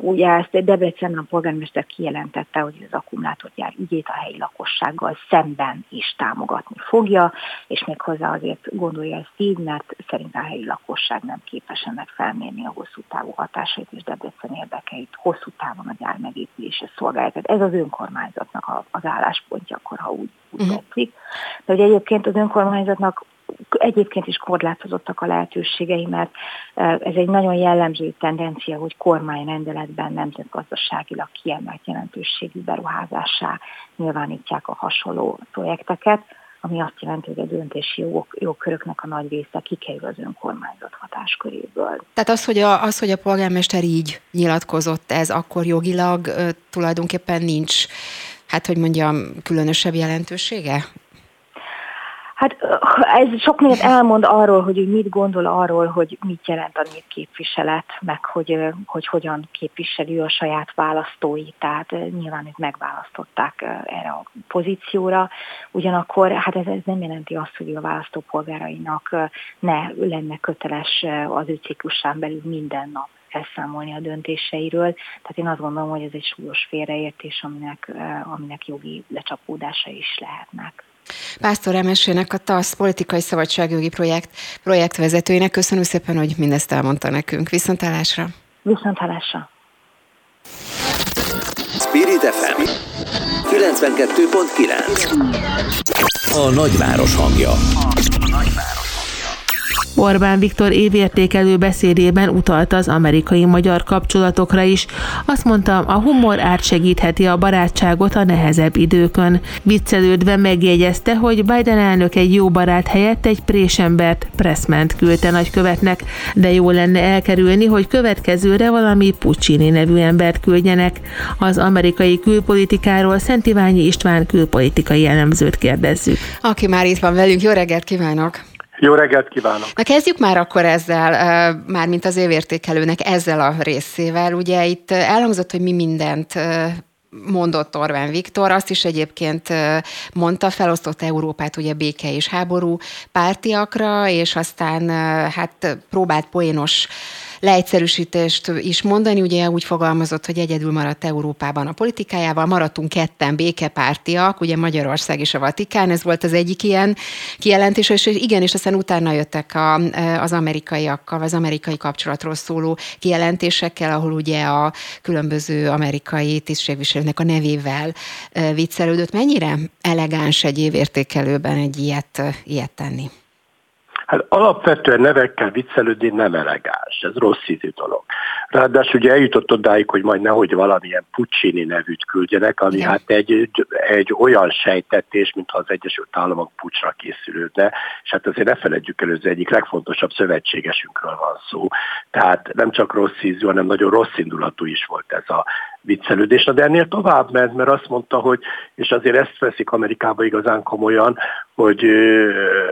Ugye ezt Debrecen a polgármester kijelentette, hogy az akkumulátorgyár ügyét a helyi lakossággal szemben is támogatni fogja, és méghozzá azért gondolja ezt így, mert szerint a helyi lakosság nem képes ennek felmérni a hosszú távú hatásait és Debrecen érdekeit hosszú távon a gyár megépülése szolgálja. Tehát ez az önkormányzatnak az álláspontja, akkor ha úgy, úgy uh-huh. tetszik. De hogy egyébként az önkormányzatnak egyébként is korlátozottak a lehetőségei, mert ez egy nagyon jellemző tendencia, hogy kormányrendeletben nemzetgazdaságilag kiemelt jelentőségű beruházásá nyilvánítják a hasonló projekteket, ami azt jelenti, hogy a döntési jogok, jogköröknek a nagy része kikerül az önkormányzat hatásköréből. Tehát az, hogy a, az, hogy a polgármester így nyilatkozott, ez akkor jogilag tulajdonképpen nincs, hát hogy mondjam, különösebb jelentősége? Hát ez sok mindent elmond arról, hogy mit gondol arról, hogy mit jelent a népképviselet, meg hogy, hogy hogyan képviseli a saját választói, tehát nyilván őt megválasztották erre a pozícióra. Ugyanakkor hát ez, ez nem jelenti azt, hogy a választópolgárainak ne lenne köteles az ő ciklusán belül minden nap elszámolni a döntéseiről. Tehát én azt gondolom, hogy ez egy súlyos félreértés, aminek, aminek jogi lecsapódása is lehetnek. Pásztor Emesének, a TASZ politikai szabadságjogi projekt projektvezetőjének köszönöm szépen, hogy mindezt elmondta nekünk. Viszontalásra! Viszontalásra! Spirit FM 92.9 A nagyváros hangja. Orbán Viktor évértékelő beszédében utalta az amerikai-magyar kapcsolatokra is. Azt mondta, a humor átsegítheti a barátságot a nehezebb időkön. Viccelődve megjegyezte, hogy Biden elnök egy jó barát helyett egy présembert, Pressment küldte nagykövetnek, de jó lenne elkerülni, hogy következőre valami Puccini nevű embert küldjenek. Az amerikai külpolitikáról Szent Iványi István külpolitikai elemzőt kérdezzük. Aki már itt van velünk, jó reggelt kívánok! Jó reggelt kívánok! Na kezdjük már akkor ezzel, már mint az évértékelőnek ezzel a részével. Ugye itt elhangzott, hogy mi mindent mondott Orbán Viktor, azt is egyébként mondta, felosztott Európát ugye béke és háború pártiakra, és aztán hát próbált poénos leegyszerűsítést is mondani. Ugye úgy fogalmazott, hogy egyedül maradt Európában a politikájával, maradtunk ketten békepártiak, ugye Magyarország és a Vatikán, ez volt az egyik ilyen kijelentés, és igen, és aztán utána jöttek a, az amerikaiakkal, az amerikai kapcsolatról szóló kijelentésekkel, ahol ugye a különböző amerikai tisztségviselőnek a nevével viccelődött. Mennyire elegáns egy évértékelőben egy ilyet, ilyet tenni? Hát alapvetően nevekkel viccelődni nem elegáns, ez rossz ízű dolog. Ráadásul ugye eljutott odáig, hogy majd nehogy valamilyen Puccini nevűt küldjenek, ami hát egy, egy olyan sejtetés, mintha az Egyesült Államok pucsra készülődne, és hát azért ne feledjük el, hogy az egyik legfontosabb szövetségesünkről van szó. Tehát nem csak rossz ízű, hanem nagyon rossz indulatú is volt ez a viccelődés. De ennél tovább ment, mert azt mondta, hogy, és azért ezt veszik Amerikába igazán komolyan, hogy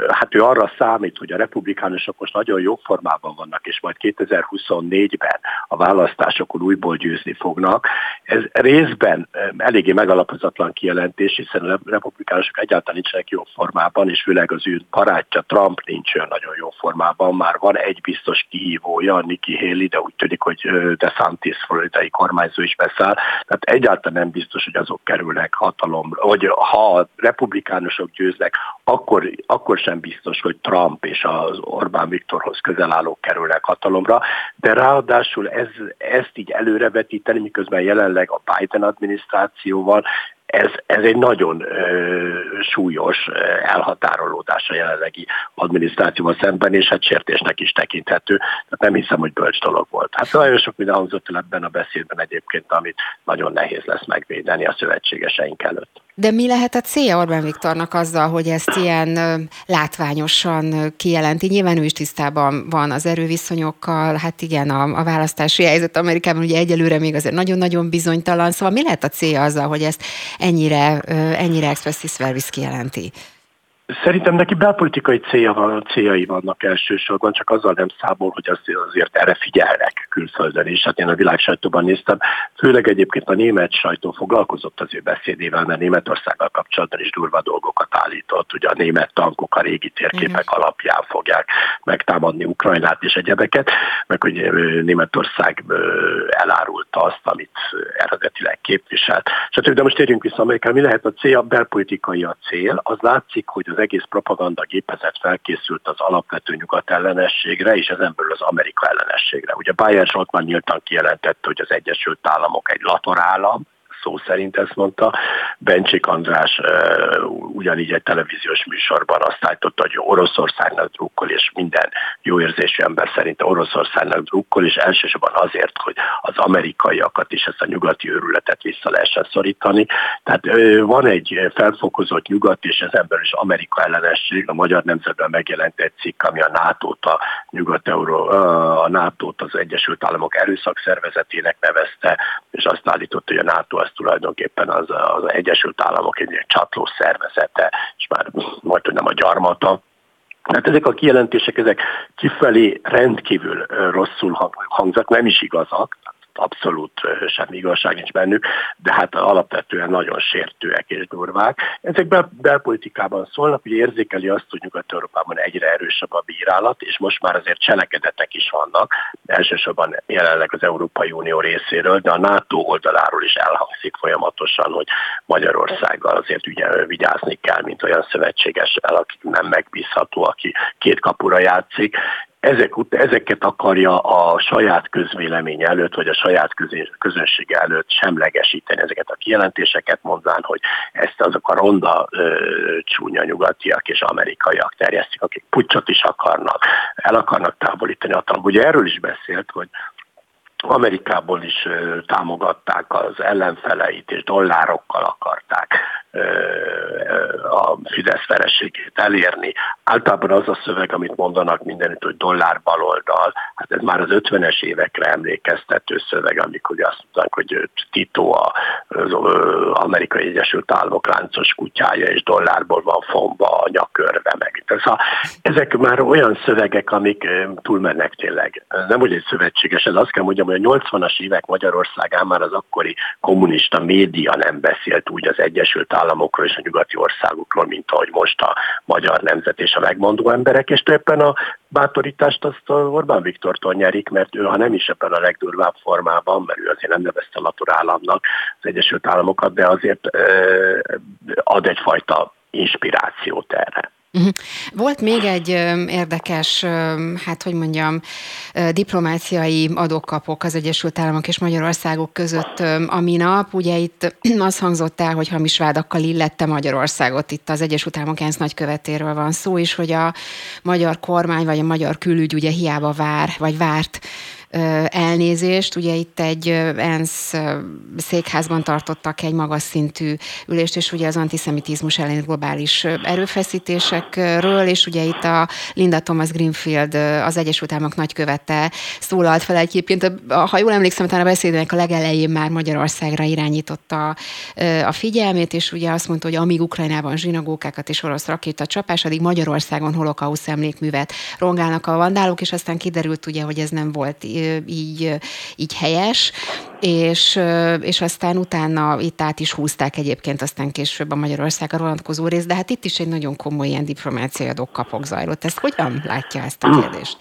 hát ő arra számít, hogy a republikánusok most nagyon jó formában vannak, és majd 2024-ben a választásokon újból győzni fognak. Ez részben eléggé megalapozatlan kijelentés, hiszen a republikánusok egyáltalán nincsenek jó formában, és főleg az ő barátja Trump nincs olyan nagyon jó formában. Már van egy biztos kihívója, Nikki Haley, de úgy tűnik, hogy DeSantis floridai kormányzó is beszáll. Tehát egyáltalán nem biztos, hogy azok kerülnek hatalomra, vagy ha a republikánusok győznek, akkor, akkor sem biztos, hogy Trump és az Orbán Viktorhoz közel állók kerülnek hatalomra, de ráadásul ez, ezt így előrevetíteni, miközben jelenleg a Biden adminisztrációval ez, ez egy nagyon ö, súlyos elhatárolódás a jelenlegi adminisztrációval szemben, és hát sértésnek is tekinthető. Tehát nem hiszem, hogy bölcs dolog volt. Hát nagyon sok minden hangzott el ebben a beszédben egyébként, amit nagyon nehéz lesz megvédeni a szövetségeseink előtt. De mi lehet a célja Orbán Viktornak azzal, hogy ezt ilyen látványosan kijelenti? Nyilván ő is tisztában van az erőviszonyokkal, hát igen, a, a választási helyzet Amerikában ugye egyelőre még azért nagyon-nagyon bizonytalan, szóval mi lehet a célja azzal, hogy ezt ennyire, ennyire expressis verbis kijelenti? Szerintem neki belpolitikai célja van, céljai vannak elsősorban, csak azzal nem számol, hogy azért, azért erre figyelnek külföldön is. Hát én a világ sajtóban néztem, főleg egyébként a német sajtó foglalkozott az ő beszédével, mert Németországgal kapcsolatban is durva dolgokat állított. Ugye a német tankok a régi térképek Igen. alapján fogják megtámadni Ukrajnát és egyebeket, meg hogy Németország elárulta azt, amit eredetileg képviselt. De most térjünk vissza Amerikára, mi lehet a cél? A belpolitikai a cél. Az látszik, hogy az egész propaganda gépezet felkészült az alapvető nyugat ellenességre, és ezen belül az Amerika ellenességre. Ugye Bayer Zsoltman nyíltan kijelentette, hogy az Egyesült Államok egy latorállam, szó szerint ezt mondta. Bencsik András ugyanígy egy televíziós műsorban azt állította, hogy Oroszországnak drukkol, és minden jó érzésű ember szerint Oroszországnak drukkol, és elsősorban azért, hogy az amerikaiakat is ezt a nyugati őrületet vissza lehessen szorítani. Tehát van egy felfokozott nyugat, és ezen belül is Amerika ellenesség. A Magyar Nemzetben megjelent egy cikk, ami a NATO-t, a Nyugat-Euró, a NATO-t az Egyesült Államok erőszak szervezetének nevezte, és azt állította, hogy a NATO az tulajdonképpen az, az Egyesült Államok egy csatló szervezete, és már majd, hogy nem a gyarmata, Hát ezek a kijelentések, ezek kifelé rendkívül rosszul hangzak, nem is igazak, abszolút semmi igazság nincs bennük, de hát alapvetően nagyon sértőek és durvák. Ezek bel- belpolitikában szólnak, hogy érzékeli azt, hogy Nyugat-Európában egyre erősebb a bírálat, és most már azért cselekedetek is vannak, elsősorban jelenleg az Európai Unió részéről, de a NATO oldaláról is elhangzik folyamatosan, hogy Magyarországgal azért ugye vigyázni kell, mint olyan szövetséges, aki nem megbízható, aki két kapura játszik, ezek, ezeket akarja a saját közvélemény előtt, vagy a saját közönség előtt semlegesíteni ezeket a kijelentéseket, mondván, hogy ezt azok a ronda ö, csúnya nyugatiak és amerikaiak terjesztik, akik pucsot is akarnak, el akarnak távolítani a talap. Ugye erről is beszélt, hogy Amerikából is támogatták az ellenfeleit, és dollárokkal akarták a Fidesz vereségét elérni. Általában az a szöveg, amit mondanak mindenütt, hogy dollár baloldal, hát ez már az 50-es évekre emlékeztető szöveg, amikor azt mondták, hogy Tito az Amerikai Egyesült Államok láncos kutyája, és dollárból van fomba a nyakörve meg. Szóval ezek már olyan szövegek, amik túlmennek tényleg. Nem, hogy egy szövetséges, ez azt kell mondjam, hogy a 80-as évek Magyarországán már az akkori kommunista média nem beszélt úgy az Egyesült Államokról és a nyugati országokról, mint ahogy most a magyar nemzet és a megmondó emberek, és ebben a bátorítást azt Orbán Viktortól nyerik, mert ő, ha nem is ebben a legdurvább formában, mert ő azért nem nevezte államnak az Egyesült Államokat, de azért ad egyfajta inspirációt erre. Mhm. Volt még egy érdekes, hát hogy mondjam, diplomáciai adókapok az Egyesült Államok és Magyarországok között a minap. Ugye itt az hangzott el, hogy hamis vádakkal illette Magyarországot. Itt az Egyesült Államok ENSZ nagykövetéről van szó is, hogy a magyar kormány vagy a magyar külügy ugye hiába vár, vagy várt elnézést. Ugye itt egy ENSZ székházban tartottak egy magas szintű ülést, és ugye az antiszemitizmus ellen globális erőfeszítésekről, és ugye itt a Linda Thomas Greenfield, az Egyesült Államok nagykövete szólalt fel egyébként, ha jól emlékszem, talán a beszédének a legelején már Magyarországra irányította a figyelmét, és ugye azt mondta, hogy amíg Ukrajnában zsinagókákat és orosz rakéta csapás, addig Magyarországon holokausz emlékművet rongálnak a vandálok, és aztán kiderült ugye, hogy ez nem volt így, így helyes, és, és aztán utána itt át is húzták egyébként aztán később a Magyarországra vonatkozó rész, de hát itt is egy nagyon komoly ilyen diplomáciai adókapok zajlott. Ezt hogyan látja ezt a kérdést?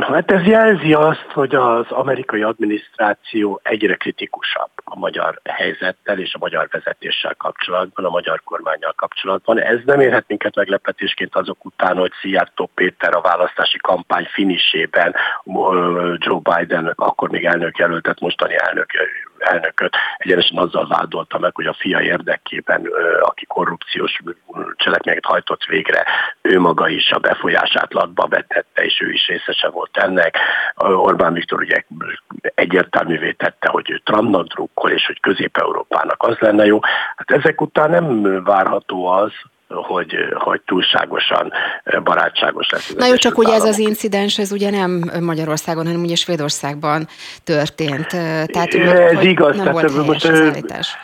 Hát ez jelzi azt, hogy az amerikai adminisztráció egyre kritikusabb a magyar helyzettel és a magyar vezetéssel kapcsolatban, a magyar kormányjal kapcsolatban. Ez nem érhet minket meglepetésként azok után, hogy Szijjártó Péter a választási kampány finisében Joe Biden, akkor még elnök jelöltet, mostani elnök elnököt egyenesen azzal vádolta meg, hogy a fia érdekében, aki korrupciós cselekményeket hajtott végre, ő maga is a befolyását latba vetette, és ő is részese volt ennek. Orbán Viktor ugye egyértelművé tette, hogy ő Trumpnak drukkol, és hogy Közép-Európának az lenne jó. Hát ezek után nem várható az, hogy, hogy túlságosan barátságos lesz. Na jó, csak ugye ez az incidens, ez ugye nem Magyarországon, hanem ugye Svédországban történt. Tehát, ez igaz, nem tehát volt most, az állítás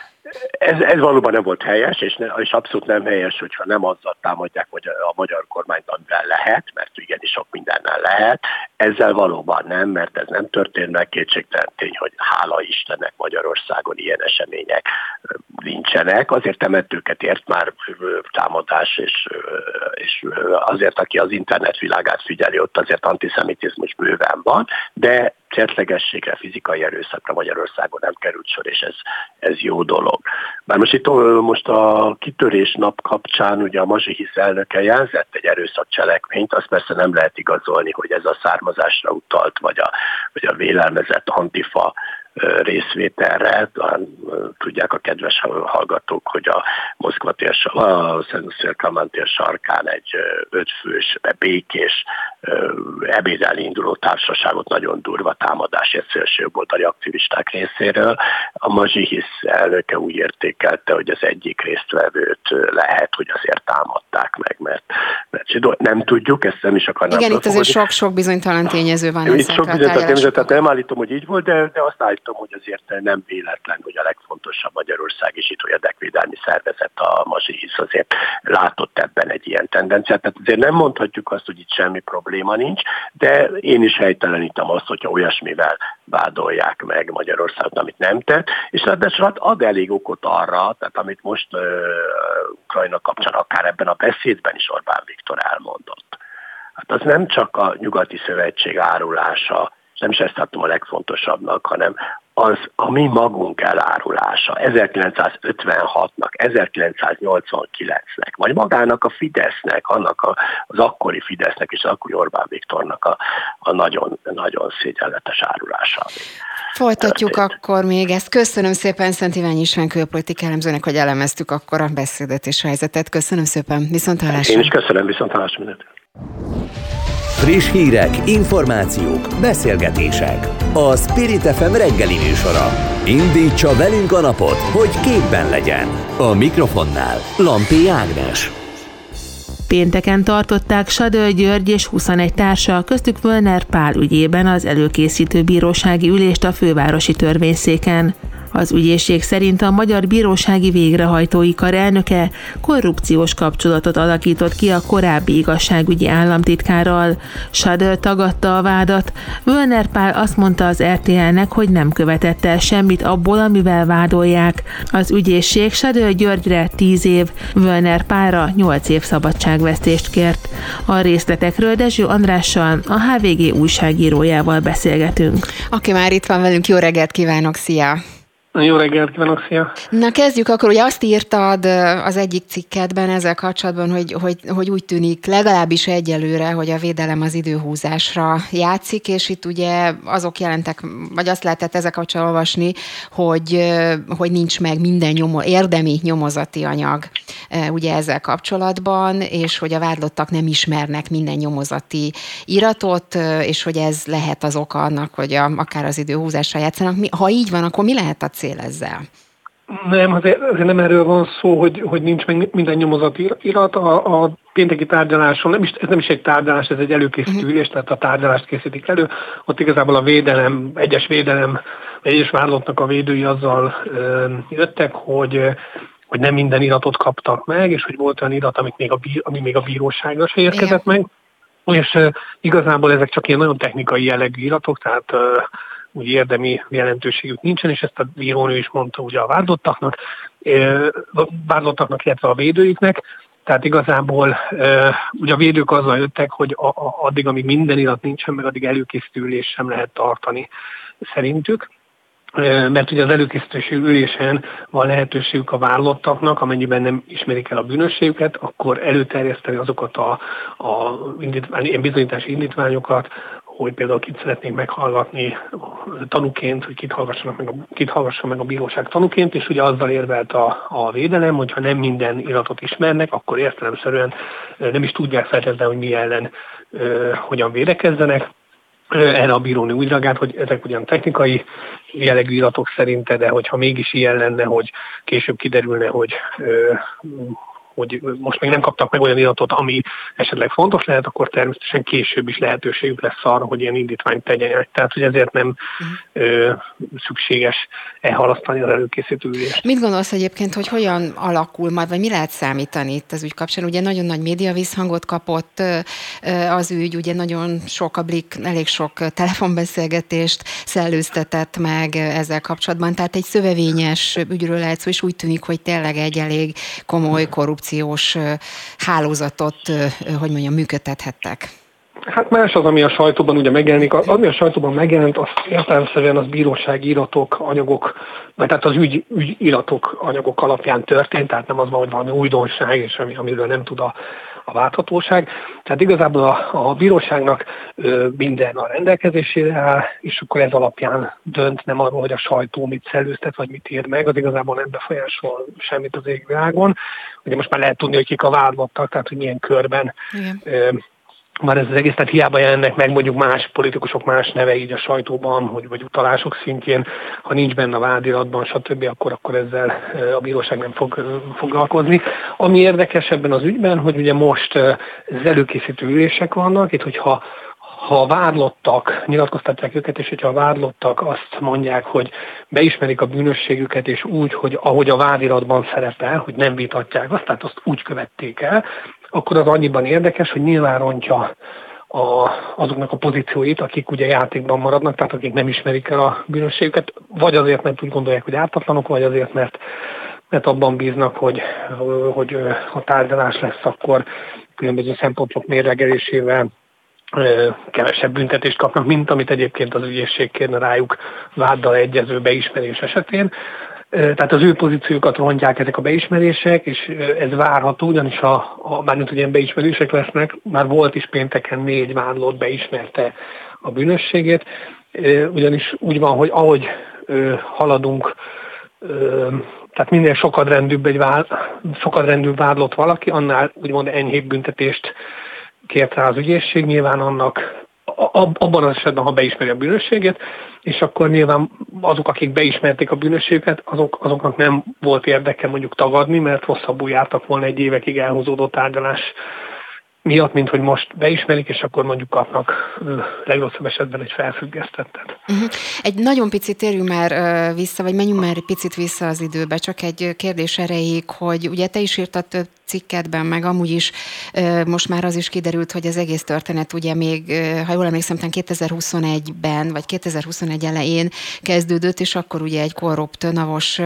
ez, ez valóban nem volt helyes, és, ne, és abszolút nem helyes, hogyha nem azzal támadják, hogy a magyar kormányt amivel lehet, mert igenis sok mindennel lehet. Ezzel valóban nem, mert ez nem történt meg, kétségtelen tény, hogy hála Istennek Magyarországon ilyen események nincsenek. Azért temetőket ért már támadás, és, és azért, aki az internet világát figyeli, ott azért antiszemitizmus bőven van, de csetlegességre, fizikai erőszakra Magyarországon nem került sor, és ez, ez jó dolog. Bár most itt most a kitörés nap kapcsán ugye a Mazsihisz elnöke jelzett egy erőszakcselekményt, azt persze nem lehet igazolni, hogy ez a származásra utalt, vagy a, vagy a vélelmezett antifa részvételre. Tudják a kedves hallgatók, hogy a Moszkva tér, a Szentszél tér sarkán egy ötfős, békés ebédelni induló társaságot nagyon durva támadás egy szélsőjobboldali aktivisták részéről. A Mazsihisz elnöke úgy értékelte, hogy az egyik résztvevőt lehet, hogy azért támadták meg, mert, mert nem tudjuk, ezt nem is akarnám. Igen, itt azért sok-sok bizonytalan tényező van. Itt sok bizonytalan tényező, tehát nem állítom, hogy így volt, de, de azt állítom, hogy azért nem véletlen, hogy a legfontosabb Magyarország is itt érdekvédelmi szervezet, a Mazsihisz azért látott ebben egy ilyen tendenciát. Tehát azért nem mondhatjuk azt, hogy itt semmi probléma nincs, de én is helytelenítem azt, hogyha olyasmivel vádolják meg Magyarországot, amit nem tett, és ráadásul hát ad elég okot arra, tehát amit most uh, Ukrajna kapcsán akár ebben a beszédben is Orbán Viktor elmondott. Hát az nem csak a nyugati szövetség árulása, nem is ezt tartom a legfontosabbnak, hanem az a mi magunk elárulása 1956-nak, 1989-nek, vagy magának a Fidesznek, annak a, az akkori Fidesznek és az akkori Orbán Viktornak a, a nagyon, nagyon szégyenletes árulása. Folytatjuk történt. akkor még ezt. Köszönöm szépen Szent Iványi István külpolitik elemzőnek, hogy elemeztük akkor a beszédet és helyzetet. Köszönöm szépen, viszont hallásra. Én is köszönöm, viszont hallásra. Friss hírek, információk, beszélgetések. A Spirit FM reggeli műsora. Indítsa velünk a napot, hogy képben legyen. A mikrofonnál Lampi Ágnes. Pénteken tartották Sadő György és 21 társa, köztük Völner Pál ügyében az előkészítő bírósági ülést a fővárosi törvényszéken. Az ügyészség szerint a Magyar Bírósági Végrehajtói Kar elnöke korrupciós kapcsolatot alakított ki a korábbi igazságügyi államtitkárral. Sadel tagadta a vádat. Völner Pál azt mondta az RTL-nek, hogy nem követett el semmit abból, amivel vádolják. Az ügyészség Sadel Györgyre 10 év, Völner Pálra 8 év szabadságvesztést kért. A részletekről Dezső Andrással, a HVG újságírójával beszélgetünk. Aki már itt van velünk, jó reggelt kívánok, szia! Jó reggelt kívánok, szia! Na kezdjük akkor, hogy azt írtad az egyik cikkedben ezzel kapcsolatban, hogy, hogy, hogy úgy tűnik legalábbis egyelőre, hogy a védelem az időhúzásra játszik, és itt ugye azok jelentek, vagy azt lehetett ezzel kapcsolatban olvasni, hogy, hogy nincs meg minden nyomo, érdemi nyomozati anyag ugye ezzel kapcsolatban, és hogy a vádlottak nem ismernek minden nyomozati iratot, és hogy ez lehet az oka annak, hogy a, akár az időhúzásra játszanak. Ha így van, akkor mi lehet a cél ezzel? Nem, azért, azért nem erről van szó, hogy, hogy nincs meg minden nyomozati irat. A, a pénteki tárgyaláson, nem is, ez nem is egy tárgyalás, ez egy előkészítő uh-huh. ülés, tehát a tárgyalást készítik elő. Ott igazából a védelem, egyes védelem, egyes vádlottnak a védői azzal ö, jöttek, hogy hogy nem minden iratot kaptak meg, és hogy volt olyan irat, amit még a, bí, ami még a bíróságra se érkezett Igen. meg. És uh, igazából ezek csak ilyen nagyon technikai jellegű iratok, tehát uh, úgy érdemi jelentőségük nincsen, és ezt a bírónő is mondta ugye a vádlottaknak, vádlottaknak, illetve a védőiknek, tehát igazából ugye a védők azzal jöttek, hogy a, addig, amíg minden irat nincsen, meg addig előkészítő sem lehet tartani szerintük. Mert ugye az előkészítési ülésen van lehetőségük a vállalatoknak, amennyiben nem ismerik el a bűnösségüket, akkor előterjeszteni azokat a, a indítvány, ilyen bizonyítási indítványokat, hogy például kit szeretnénk meghallgatni tanúként, hogy kit, hallgassanak meg a, kit hallgassa meg a bíróság tanúként, és ugye azzal érvelt a, a védelem, hogyha nem minden iratot ismernek, akkor értelemszerűen nem is tudják feltétlenül, hogy mi ellen hogyan védekezzenek, erre a bírónő úgy reagált, hogy ezek ugyan technikai jellegű iratok szerinte, de hogyha mégis ilyen lenne, hogy később kiderülne, hogy hogy most még nem kaptak meg olyan iratot, ami esetleg fontos lehet, akkor természetesen később is lehetőségük lesz arra, hogy ilyen indítványt tegyenek. Tehát, hogy ezért nem ö, szükséges elhalasztani az előkészítő ülést. Mit gondolsz egyébként, hogy hogyan alakul majd, vagy mi lehet számítani itt az ügy kapcsán? Ugye nagyon nagy média visszhangot kapott az ügy, ugye nagyon sok a blik, elég sok telefonbeszélgetést szellőztetett meg ezzel kapcsolatban, tehát egy szövevényes ügyről lehet szó, és úgy tűnik, hogy tényleg egy elég komoly korrupció korrupciós hálózatot, hogy mondjam, működtethettek? Hát más az, ami a sajtóban ugye megjelenik. Ami a sajtóban megjelent, az értelemszerűen az bírósági iratok, anyagok, vagy tehát az ügy, ügyiratok, anyagok alapján történt, tehát nem az van, hogy valami újdonság, és ami, amiről nem tud a, a válthatóság. Tehát igazából a, a bíróságnak ö, minden a rendelkezésére áll, és akkor ez alapján dönt, nem arról, hogy a sajtó mit szellőztet, vagy mit ír meg, az igazából nem befolyásol semmit az égvilágon. Ugye most már lehet tudni, hogy kik a vádlottak, tehát hogy milyen körben Ö, már ez az egész, tehát hiába jelennek meg mondjuk más politikusok más neve így a sajtóban, hogy, vagy utalások szintjén, ha nincs benne a vádiratban, stb., akkor, akkor ezzel a bíróság nem fog foglalkozni. Ami érdekes ebben az ügyben, hogy ugye most az előkészítő ülések vannak, itt hogyha ha a vádlottak, nyilatkoztatják őket, és hogyha a vádlottak azt mondják, hogy beismerik a bűnösségüket, és úgy, hogy ahogy a vádiratban szerepel, hogy nem vitatják azt, tehát azt úgy követték el, akkor az annyiban érdekes, hogy nyilván rontja a, azoknak a pozícióit, akik ugye játékban maradnak, tehát akik nem ismerik el a bűnösségüket, vagy azért, mert úgy gondolják, hogy ártatlanok, vagy azért, mert, mert abban bíznak, hogy, hogy ha tárgyalás lesz, akkor különböző szempontok mérlegelésével kevesebb büntetést kapnak, mint amit egyébként az ügyészség kérne rájuk váddal egyező beismerés esetén. Tehát az ő pozíciókat rontják ezek a beismerések, és ez várható, ugyanis a, a bármint, hogy ilyen beismerések lesznek, már volt is pénteken négy vádlott beismerte a bűnösségét, ugyanis úgy van, hogy ahogy haladunk, tehát minél sokadrendűbb egy vád, sokadrendűbb vádlott valaki, annál úgymond enyhébb büntetést kért rá az ügyészség, nyilván annak abban az esetben, ha beismeri a bűnösséget, és akkor nyilván azok, akik beismerték a bűnösséget, azok, azoknak nem volt érdeke mondjuk tagadni, mert rosszabbul jártak volna egy évekig elhúzódó tárgyalás miatt, mint hogy most beismerik, és akkor mondjuk kapnak legrosszabb esetben egy felfüggesztettet. Uh-huh. Egy nagyon picit térjünk már vissza, vagy menjünk már egy picit vissza az időbe, csak egy kérdés erejéig, hogy ugye te is írtad több cikketben, meg amúgy is most már az is kiderült, hogy az egész történet ugye még, ha jól emlékszem, 2021-ben, vagy 2021 elején kezdődött, és akkor ugye egy korrupt, navos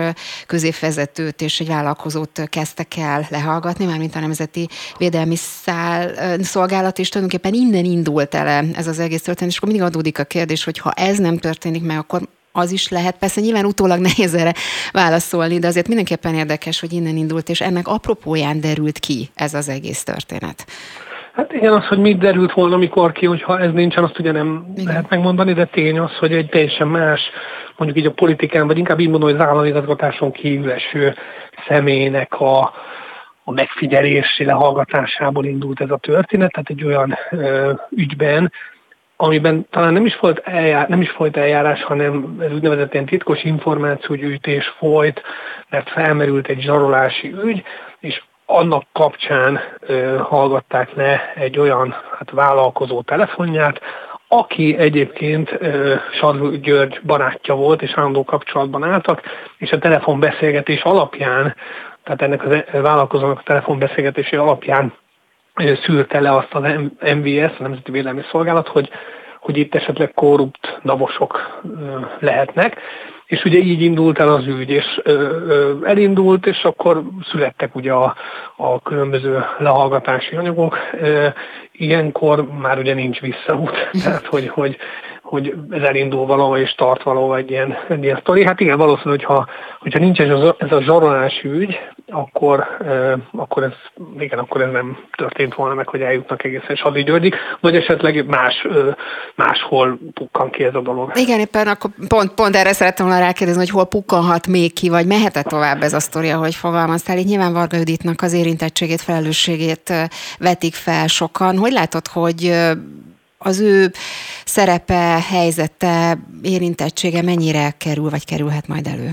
középvezetőt és egy vállalkozót kezdtek el lehallgatni, mármint a Nemzeti Védelmi Szál, Szolgálat, és tulajdonképpen innen indult el ez az egész történet, és akkor mindig adódik a kérdés, hogy ha ez nem történik meg, akkor az is lehet. Persze nyilván utólag nehéz erre válaszolni, de azért mindenképpen érdekes, hogy innen indult, és ennek apropóján derült ki ez az egész történet. Hát igen, az, hogy mit derült volna, mikor ki, hogyha ez nincsen, azt ugye nem igen. lehet megmondani, de tény az, hogy egy teljesen más, mondjuk így a politikán, vagy inkább így mondom, hogy az államigazgatáson kívül eső személynek a, a megfigyelési lehallgatásából indult ez a történet, tehát egy olyan ö, ügyben, amiben talán nem is volt eljárás, nem is folyt eljárás, hanem ez úgynevezett ilyen titkos információgyűjtés folyt, mert felmerült egy zsarolási ügy, és annak kapcsán ö, hallgatták le egy olyan hát, vállalkozó telefonját, aki egyébként Sarló György barátja volt, és állandó kapcsolatban álltak, és a telefonbeszélgetés alapján, tehát ennek a vállalkozónak a telefonbeszélgetési alapján szűrte le azt az MVS, a Nemzeti Védelmi Szolgálat, hogy, hogy itt esetleg korrupt navosok lehetnek, és ugye így indult el az ügy, és elindult, és akkor születtek ugye a, a különböző lehallgatási anyagok. Ilyenkor már ugye nincs visszaút, tehát hogy, hogy, hogy ez elindul valahol és tart valahol egy ilyen, egy ilyen sztori. Hát igen, valószínű, hogyha, hogyha nincs ez a, ez a zsarolási ügy, akkor, e, akkor ez, igen, akkor ez nem történt volna meg, hogy eljutnak egészen Sadi Györgyig, vagy esetleg más, máshol pukkan ki ez a dolog. Igen, éppen akkor pont, pont erre szerettem volna rákérdezni, hogy hol pukkanhat még ki, vagy mehet-e tovább ez a sztori, ahogy fogalmaztál. Így nyilván Varga Juditnak az érintettségét, felelősségét vetik fel sokan. Hogy látod, hogy az ő szerepe, helyzete, érintettsége mennyire kerül, vagy kerülhet majd elő?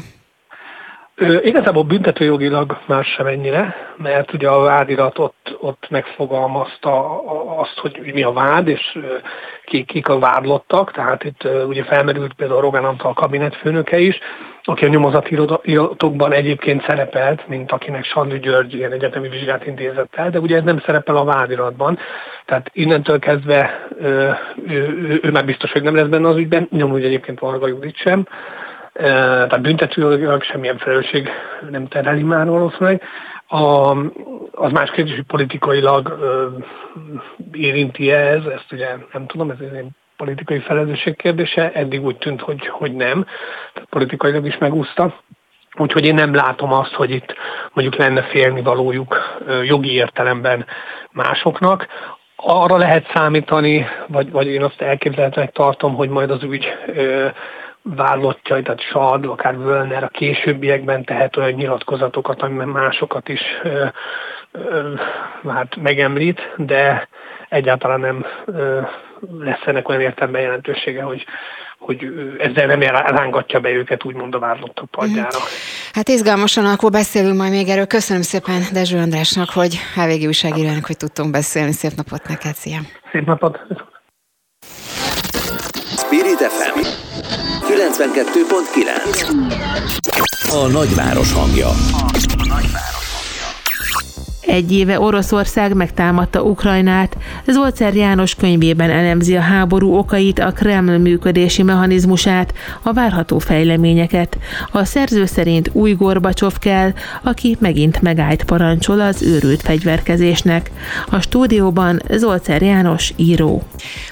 Ö, igazából büntetőjogilag már sem ennyire, mert ugye a vádirat ott, ott megfogalmazta azt, hogy mi a vád, és kik, kik a vádlottak, tehát itt ugye felmerült például Rogán Antal kabinetfőnöke is, aki a nyomozati iratokban egyébként szerepelt, mint akinek Sandri György ilyen egyetemi vizsgát intézett el, de ugye ez nem szerepel a vádiratban. Tehát innentől kezdve ő, ő, ő már biztos, hogy nem lesz benne az ügyben, nyomúgy egyébként Varga Judit sem. Tehát büntetőjogilag semmilyen felelősség nem tereli már valószínűleg. A, az más kérdés, hogy politikailag ö, érinti ez, ezt ugye nem tudom, ez egy politikai felelősség kérdése, eddig úgy tűnt, hogy, hogy nem, tehát politikailag is megúszta. Úgyhogy én nem látom azt, hogy itt mondjuk lenne félnivalójuk jogi értelemben másoknak. Arra lehet számítani, vagy, vagy én azt elképzelhetőnek tartom, hogy majd az ügy ö, vállottja, tehát Sad, akár Völner a későbbiekben tehet olyan nyilatkozatokat, amiben másokat is ö, ö, hát megemlít, de egyáltalán nem ö, lesz ennek olyan értelme jelentősége, hogy, hogy ezzel nem rángatja be őket úgymond a vádlottak padjára. Mhm. Hát izgalmasan, akkor beszélünk majd még erről. Köszönöm szépen Dezső Andrásnak, hogy HVG újságírónak, hogy tudtunk beszélni. Szép napot neked, szia! Szép napot! Spirit FM 92.9 A nagyváros hangja. A nagyváros hangja. Egy éve Oroszország megtámadta Ukrajnát. Zolcer János könyvében elemzi a háború okait, a Kreml működési mechanizmusát, a várható fejleményeket. A szerző szerint új Gorbacsov kell, aki megint megállt parancsol az őrült fegyverkezésnek. A stúdióban Zolcer János író.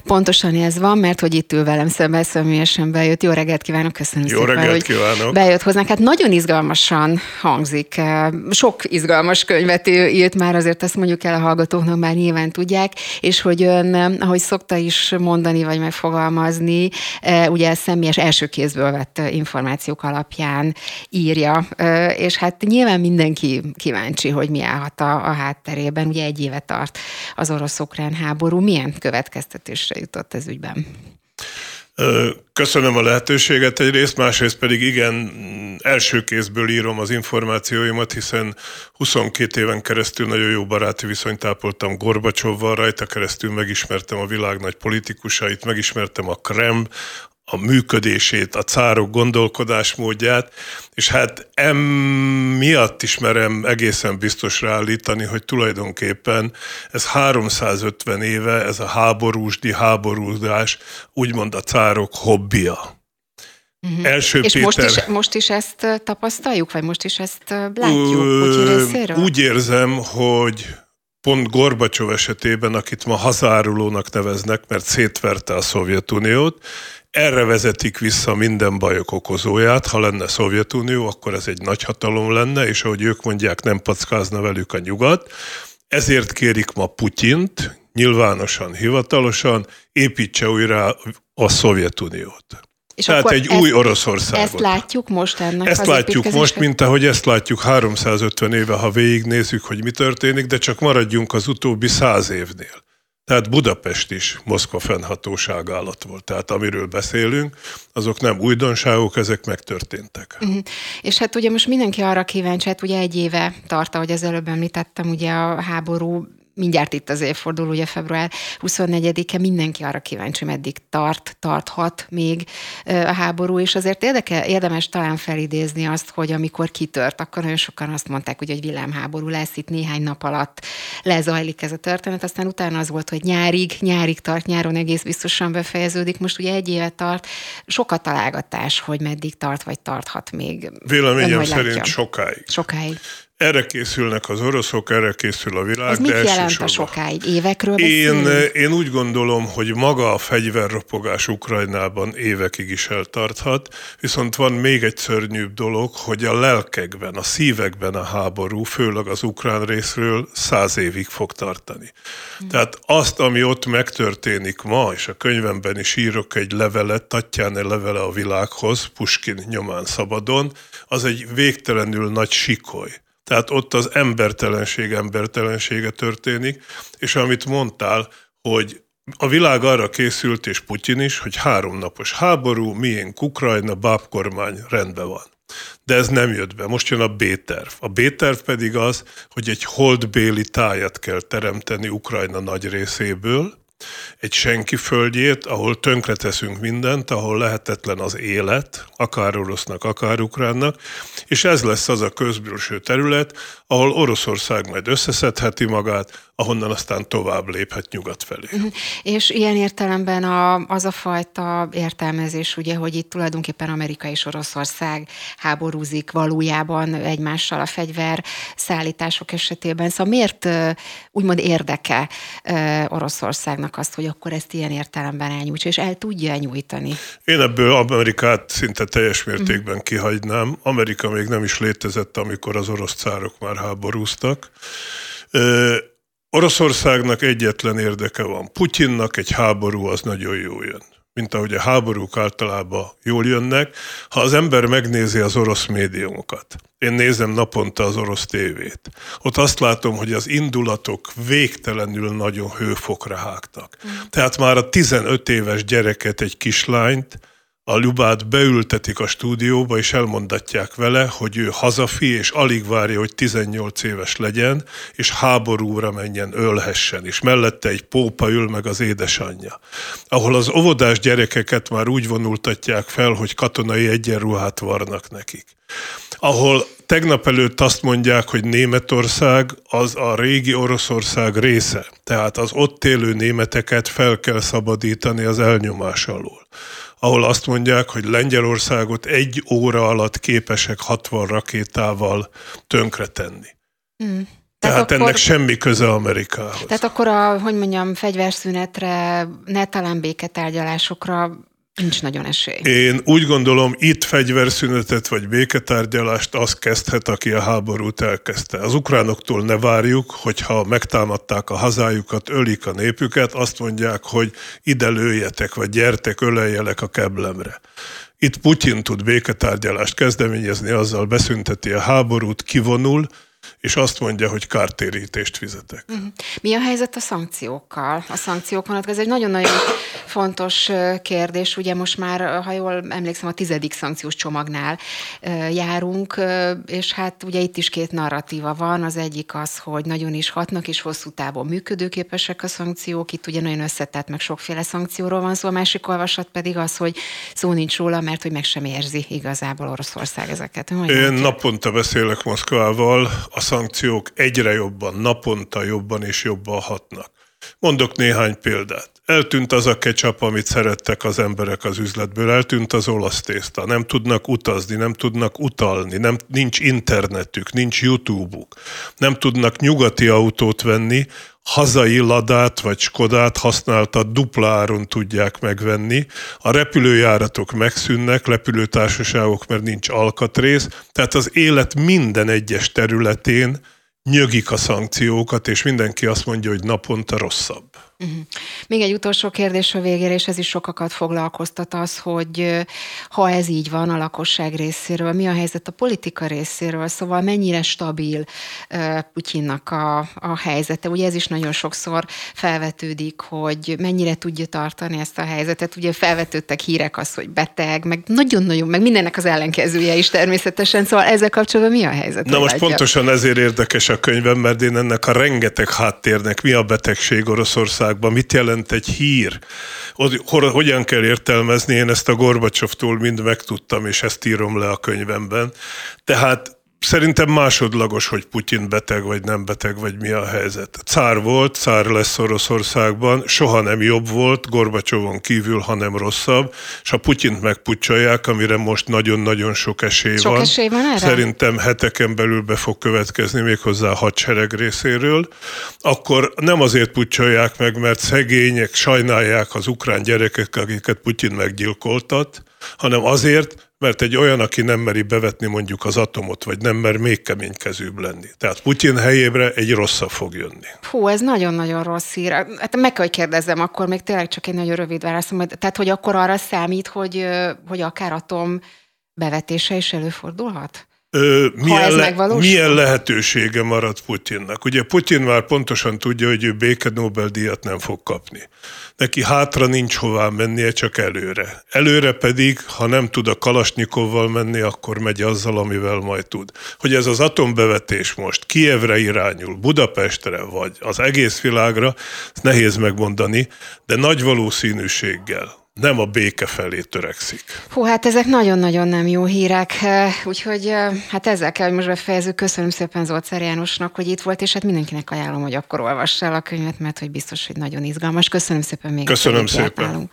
Pontosan ez van, mert hogy itt ül velem szemben személyesen bejött. Jó reggelt kívánok, köszönöm Jó szépen, reggelt hogy kívánok. bejött hozzánk. Hát nagyon izgalmasan hangzik. Sok izgalmas könyvet írt már, azért ezt mondjuk el a hallgatóknak, már nyilván tudják, és hogy ön, ahogy szokta is mondani, vagy megfogalmazni, ugye személyes első kézből vett információk alapján írja, és hát nyilván mindenki kíváncsi, hogy mi állhat a, a hátterében. Ugye egy éve tart az orosz-ukrán háború. Milyen következtetésre jutott ez ügyben? Köszönöm a lehetőséget egyrészt, másrészt pedig igen, első kézből írom az információimat, hiszen 22 éven keresztül nagyon jó baráti viszonyt ápoltam Gorbacsovval, rajta keresztül megismertem a világ nagy politikusait, megismertem a Krem, a működését, a cárok gondolkodásmódját, és hát em miatt ismerem egészen biztosra állítani, hogy tulajdonképpen ez 350 éve, ez a háborúsdi háborúzás, úgymond a cárok hobbija. Uh-huh. Első és Péter... most, is, most is ezt tapasztaljuk, vagy most is ezt látjuk úgy Úgy érzem, hogy pont Gorbacsov esetében, akit ma hazárulónak neveznek, mert szétverte a Szovjetuniót, erre vezetik vissza minden bajok okozóját. Ha lenne Szovjetunió, akkor ez egy nagy hatalom lenne, és ahogy ők mondják, nem packázna velük a nyugat. Ezért kérik ma Putyint, nyilvánosan, hivatalosan, építse újra a Szovjetuniót. És Tehát egy ezt, új Oroszországot. Ezt látjuk most ennek Ezt látjuk most, mint ahogy ezt látjuk 350 éve, ha végignézzük, hogy mi történik, de csak maradjunk az utóbbi száz évnél. Tehát Budapest is Moszkva fennhatóság alatt volt. Tehát amiről beszélünk, azok nem újdonságok, ezek megtörténtek. Uh-huh. És hát ugye most mindenki arra kíváncsi, hát ugye egy éve tart, ahogy az előbb említettem, ugye a háború mindjárt itt az évforduló, ugye február 24-e, mindenki arra kíváncsi, meddig tart, tarthat még a háború, és azért érdeke, érdemes talán felidézni azt, hogy amikor kitört, akkor nagyon sokan azt mondták, hogy egy villámháború lesz itt néhány nap alatt lezajlik ez a történet, aztán utána az volt, hogy nyárig, nyárig tart, nyáron egész biztosan befejeződik, most ugye egy éve tart, sok a találgatás, hogy meddig tart, vagy tarthat még. Véleményem szerint látja? sokáig. Sokáig. Erre készülnek az oroszok, erre készül a világ. Ez mit de jelent a sokáig? Évekről én, én úgy gondolom, hogy maga a fegyverropogás Ukrajnában évekig is eltarthat, viszont van még egy szörnyűbb dolog, hogy a lelkekben, a szívekben a háború, főleg az ukrán részről száz évig fog tartani. Hmm. Tehát azt, ami ott megtörténik ma, és a könyvemben is írok egy levelet, Tatján levele a világhoz, Puskin nyomán szabadon, az egy végtelenül nagy sikoly. Tehát ott az embertelenség embertelensége történik, és amit mondtál, hogy a világ arra készült, és Putyin is, hogy háromnapos háború, miénk Ukrajna, bábkormány rendben van. De ez nem jött be. Most jön a B-terv. A B-terv pedig az, hogy egy holdbéli tájat kell teremteni Ukrajna nagy részéből, egy senki földjét, ahol tönkreteszünk mindent, ahol lehetetlen az élet, akár orosznak, akár ukránnak, és ez lesz az a közbülső terület, ahol Oroszország majd összeszedheti magát, ahonnan aztán tovább léphet nyugat felé. Uh-huh. És ilyen értelemben a, az a fajta értelmezés, ugye, hogy itt tulajdonképpen Amerika és Oroszország háborúzik valójában egymással a fegyver szállítások esetében. Szóval miért úgymond érdeke Oroszországnak azt, hogy akkor ezt ilyen értelemben elnyújtsa, és el tudja nyújtani? Én ebből Amerikát szinte teljes mértékben uh-huh. kihagynám. Amerika még nem is létezett, amikor az orosz cárok már háborúztak. Oroszországnak egyetlen érdeke van. Putyinnak egy háború az nagyon jó jön. Mint ahogy a háborúk általában jól jönnek. Ha az ember megnézi az orosz médiumokat, én nézem naponta az orosz tévét, ott azt látom, hogy az indulatok végtelenül nagyon hőfokra hágtak. Mm. Tehát már a 15 éves gyereket, egy kislányt, a Lubát beültetik a stúdióba, és elmondatják vele, hogy ő hazafi, és alig várja, hogy 18 éves legyen, és háborúra menjen, ölhessen, és mellette egy pópa ül meg az édesanyja. Ahol az óvodás gyerekeket már úgy vonultatják fel, hogy katonai egyenruhát varnak nekik. Ahol tegnap előtt azt mondják, hogy Németország az a régi Oroszország része. Tehát az ott élő németeket fel kell szabadítani az elnyomás alól ahol azt mondják, hogy Lengyelországot egy óra alatt képesek 60 rakétával tönkretenni. Mm. Tehát, Tehát akkor, ennek semmi köze Amerikához. Tehát akkor a, hogy mondjam, fegyverszünetre, ne talán béketárgyalásokra nincs nagyon esély. Én úgy gondolom, itt fegyverszünetet vagy béketárgyalást az kezdhet, aki a háborút elkezdte. Az ukránoktól ne várjuk, hogyha megtámadták a hazájukat, ölik a népüket, azt mondják, hogy ide lőjetek, vagy gyertek, öleljelek a keblemre. Itt Putyin tud béketárgyalást kezdeményezni, azzal beszünteti a háborút, kivonul, és azt mondja, hogy kártérítést fizetek. Mhm. Mi a helyzet a szankciókkal? A szankciók vonatkozó, egy nagyon-nagyon fontos kérdés. Ugye most már, ha jól emlékszem, a tizedik szankciós csomagnál járunk, és hát ugye itt is két narratíva van. Az egyik az, hogy nagyon is hatnak és hosszú távon működőképesek a szankciók. Itt ugye nagyon összetett, meg sokféle szankcióról van szó. A másik olvasat pedig az, hogy szó nincs róla, mert hogy meg sem érzi igazából Oroszország ezeket. Én naponta beszélek Moszkvával, a szankciók egyre jobban, naponta jobban és jobban hatnak. Mondok néhány példát. Eltűnt az a ketchup, amit szerettek az emberek az üzletből, eltűnt az olasz tészta, nem tudnak utazni, nem tudnak utalni, nem, nincs internetük, nincs YouTube-uk, nem tudnak nyugati autót venni, hazai ladát vagy skodát használta dupláron tudják megvenni. A repülőjáratok megszűnnek, repülőtársaságok, mert nincs alkatrész, tehát az élet minden egyes területén nyögik a szankciókat, és mindenki azt mondja, hogy naponta rosszabb. Uh-huh. Még egy utolsó kérdés a végére, és ez is sokakat foglalkoztat az, hogy ha ez így van a lakosság részéről, mi a helyzet a politika részéről, szóval mennyire stabil uh, Putyinnak a, a helyzete. Ugye ez is nagyon sokszor felvetődik, hogy mennyire tudja tartani ezt a helyzetet. Ugye felvetődtek hírek az, hogy beteg, meg nagyon-nagyon, meg mindennek az ellenkezője is természetesen. Szóval ezzel kapcsolatban mi a helyzet? Na most látja? pontosan ezért érdekes a könyvem, mert én ennek a rengeteg háttérnek mi a betegség Oroszország országban, mit jelent egy hír, hogyan kell értelmezni, én ezt a Gorbacsovtól mind megtudtam, és ezt írom le a könyvemben. Tehát Szerintem másodlagos, hogy Putyin beteg vagy nem beteg, vagy mi a helyzet. Cár volt, cár lesz Oroszországban, soha nem jobb volt, Gorbacsovon kívül, hanem rosszabb, és ha Putyint megpucsolják, amire most nagyon-nagyon sok esély sok van, esély van erre? szerintem heteken belül be fog következni méghozzá a hadsereg részéről, akkor nem azért pucsolják meg, mert szegények sajnálják az ukrán gyerekek, akiket Putyin meggyilkoltat, hanem azért, mert egy olyan, aki nem meri bevetni mondjuk az atomot, vagy nem mer még keménykezőbb lenni. Tehát Putyin helyébre egy rosszabb fog jönni. Hú, ez nagyon-nagyon rossz hír. Hát meg kell, hogy kérdezzem, akkor még tényleg csak egy nagyon rövid válaszom. Tehát, hogy akkor arra számít, hogy, hogy akár atom bevetése is előfordulhat? Ö, milyen, le, milyen lehetősége marad Putyinnak? Ugye Putyin már pontosan tudja, hogy ő béke Nobel-díjat nem fog kapni. Neki hátra nincs hová mennie, csak előre. Előre pedig, ha nem tud a Kalasnyikovval menni, akkor megy azzal, amivel majd tud. Hogy ez az atombevetés most Kievre irányul, Budapestre, vagy az egész világra, ezt nehéz megmondani, de nagy valószínűséggel nem a béke felé törekszik. Hú, hát ezek nagyon-nagyon nem jó hírek, úgyhogy hát ezzel kell, hogy most befejezzük. Köszönöm szépen Zolcár Jánosnak, hogy itt volt, és hát mindenkinek ajánlom, hogy akkor olvassa el a könyvet, mert hogy biztos, hogy nagyon izgalmas. Köszönöm szépen még. Köszönöm szépen. Nálunk.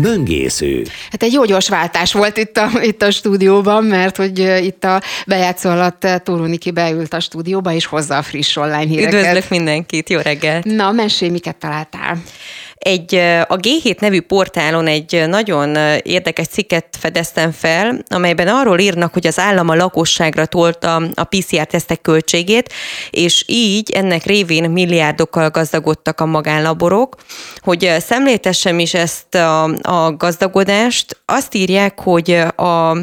Böngésző. Hát egy jó gyors váltás volt itt a, itt a stúdióban, mert hogy itt a bejátszó alatt Tóru Niki beült a stúdióba, és hozza a friss online híreket. Üdvözlök mindenkit, jó reggelt! Na, mesélj, miket találtál? Egy, a G7 nevű portálon egy nagyon érdekes cikket fedeztem fel, amelyben arról írnak, hogy az állam a lakosságra tolta a PCR-tesztek költségét, és így ennek révén milliárdokkal gazdagodtak a magánlaborok. Hogy szemléltessem is ezt a, a gazdagodást, azt írják, hogy a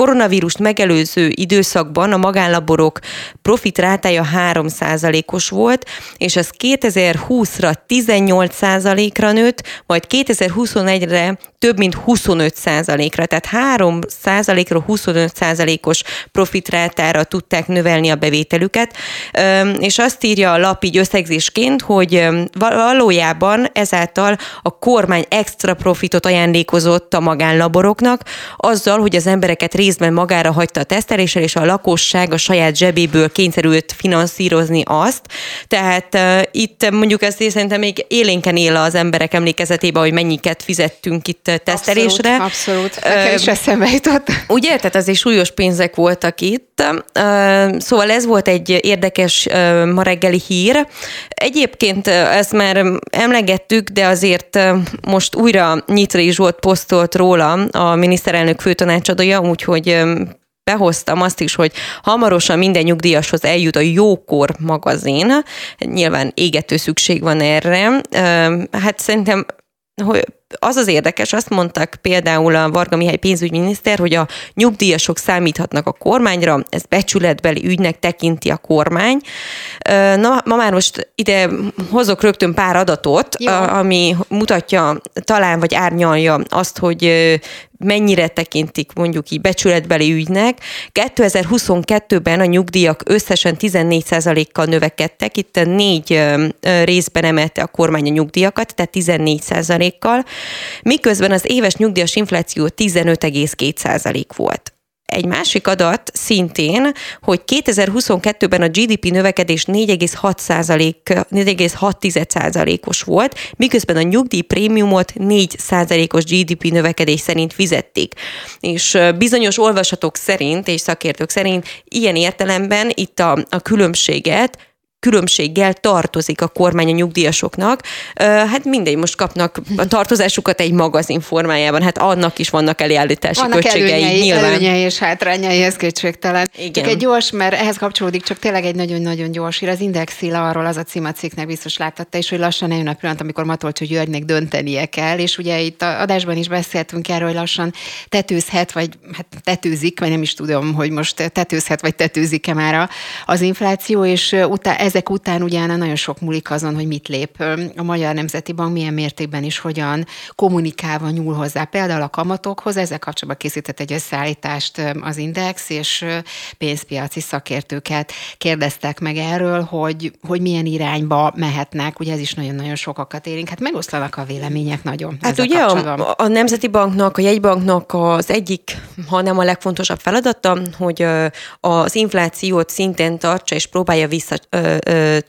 koronavírust megelőző időszakban a magánlaborok profit rátája 3%-os volt, és az 2020-ra 18%-ra nőtt, majd 2021-re több mint 25%-ra, tehát 3%-ra 25%-os profitrátára tudták növelni a bevételüket, és azt írja a lap így összegzésként, hogy valójában ezáltal a kormány extra profitot ajándékozott a magánlaboroknak, azzal, hogy az embereket részben magára hagyta a teszteléssel, és a lakosság a saját zsebéből kényszerült finanszírozni azt. Tehát uh, itt mondjuk ezt szerintem még élénken él az emberek emlékezetében, hogy mennyiket fizettünk itt tesztelésre. Abszolút, abszolút. Nekem is eszembe jutott. Ugye? Tehát azért súlyos pénzek voltak itt. Szóval ez volt egy érdekes ma reggeli hír. Egyébként ezt már emlegettük, de azért most újra Nyitrai Zsolt posztolt róla a miniszterelnök főtanácsadója, úgyhogy behoztam azt is, hogy hamarosan minden nyugdíjashoz eljut a Jókor magazin. Nyilván égető szükség van erre. Hát szerintem hogy az az érdekes, azt mondtak például a Varga Mihály pénzügyminiszter, hogy a nyugdíjasok számíthatnak a kormányra, ez becsületbeli ügynek tekinti a kormány. Na, ma már most ide hozok rögtön pár adatot, Jó. ami mutatja talán vagy árnyalja azt, hogy mennyire tekintik mondjuk így becsületbeli ügynek. 2022-ben a nyugdíjak összesen 14%-kal növekedtek, itt négy részben emelte a kormány a nyugdíjakat, tehát 14%-kal, miközben az éves nyugdíjas infláció 15,2% volt. Egy másik adat szintén, hogy 2022-ben a GDP növekedés 4,6%-os volt, miközben a nyugdíj prémiumot 4%-os GDP növekedés szerint fizették. És bizonyos olvasatok szerint és szakértők szerint ilyen értelemben itt a, a különbséget különbséggel tartozik a kormány a nyugdíjasoknak. Hát mindegy, most kapnak a tartozásukat egy magazin formájában, hát annak is vannak elállítási vannak költségei előnyei, nyilván. előnyei és hátrányai, ez kétségtelen. Igen. Csak egy gyors, mert ehhez kapcsolódik csak tényleg egy nagyon-nagyon gyors hír. Az Indexil arról az a cím a cikknek biztos láttatta, és hogy lassan eljön a pillanat, amikor Matolcsó Györgynek döntenie kell, és ugye itt a adásban is beszéltünk erről, hogy lassan tetőzhet, vagy hát tetőzik, vagy nem is tudom, hogy most tetőzhet, vagy tetőzik-e már az infláció, és utána ezek után ugyan nagyon sok múlik azon, hogy mit lép a Magyar Nemzeti Bank, milyen mértékben is hogyan kommunikálva nyúl hozzá. Például a kamatokhoz, ezzel kapcsolatban készített egy összeállítást az Index, és pénzpiaci szakértőket kérdeztek meg erről, hogy, hogy milyen irányba mehetnek. Ugye ez is nagyon-nagyon sokakat érint. Hát megoszlanak a vélemények nagyon. Hát ugye a, a Nemzeti Banknak, a jegybanknak az egyik, ha nem a legfontosabb feladata, hogy az inflációt szinten tartsa és próbálja vissza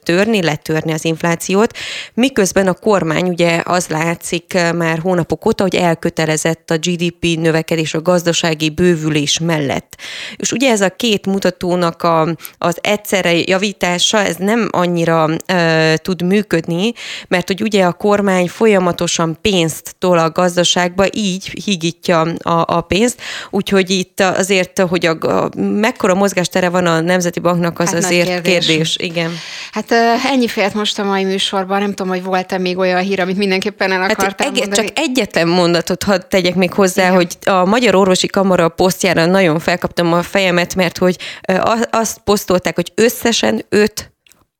törni, letörni az inflációt, miközben a kormány ugye az látszik már hónapok óta, hogy elkötelezett a GDP növekedés, a gazdasági bővülés mellett. És ugye ez a két mutatónak a, az egyszerre javítása, ez nem annyira e, tud működni, mert hogy ugye a kormány folyamatosan pénzt tol a gazdaságba, így higítja a, a pénzt, úgyhogy itt azért, hogy a, a mekkora mozgástere van a Nemzeti Banknak, az hát azért kérdés. kérdés. Igen. Hát ennyi fért most a mai műsorban, nem tudom, hogy volt-e még olyan hír, amit mindenképpen el akartam hát mondani. Csak egyetlen mondatot hadd tegyek még hozzá, Igen. hogy a Magyar Orvosi Kamara posztjára nagyon felkaptam a fejemet, mert hogy azt posztolták, hogy összesen öt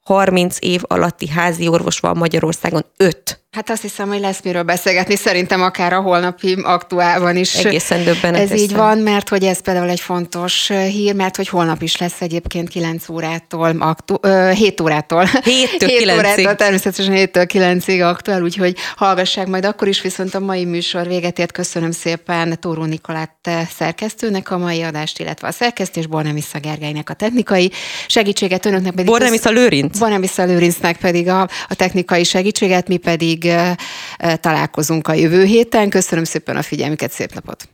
30 év alatti házi orvos van Magyarországon, öt. Hát azt hiszem, hogy lesz miről beszélgetni, szerintem akár a holnapi aktuálban is. Egészen döbbenetes. Ez így van, mert hogy ez például egy fontos hír, mert hogy holnap is lesz egyébként 9 órától, aktu, 7 órától. 7-től 7 órától, természetesen 7-től 9-ig aktuál, úgyhogy hallgassák majd akkor is, viszont a mai műsor véget ért. Köszönöm szépen Tóró Nikolát szerkesztőnek a mai adást, illetve a szerkesztés, Bornemisza Gergelynek a technikai segítséget, önöknek pedig... Bornemisza Lőrinc. Bornemisza Lőrincnek pedig a, a technikai segítséget, mi pedig találkozunk a jövő héten. Köszönöm szépen a figyelmüket, szép napot!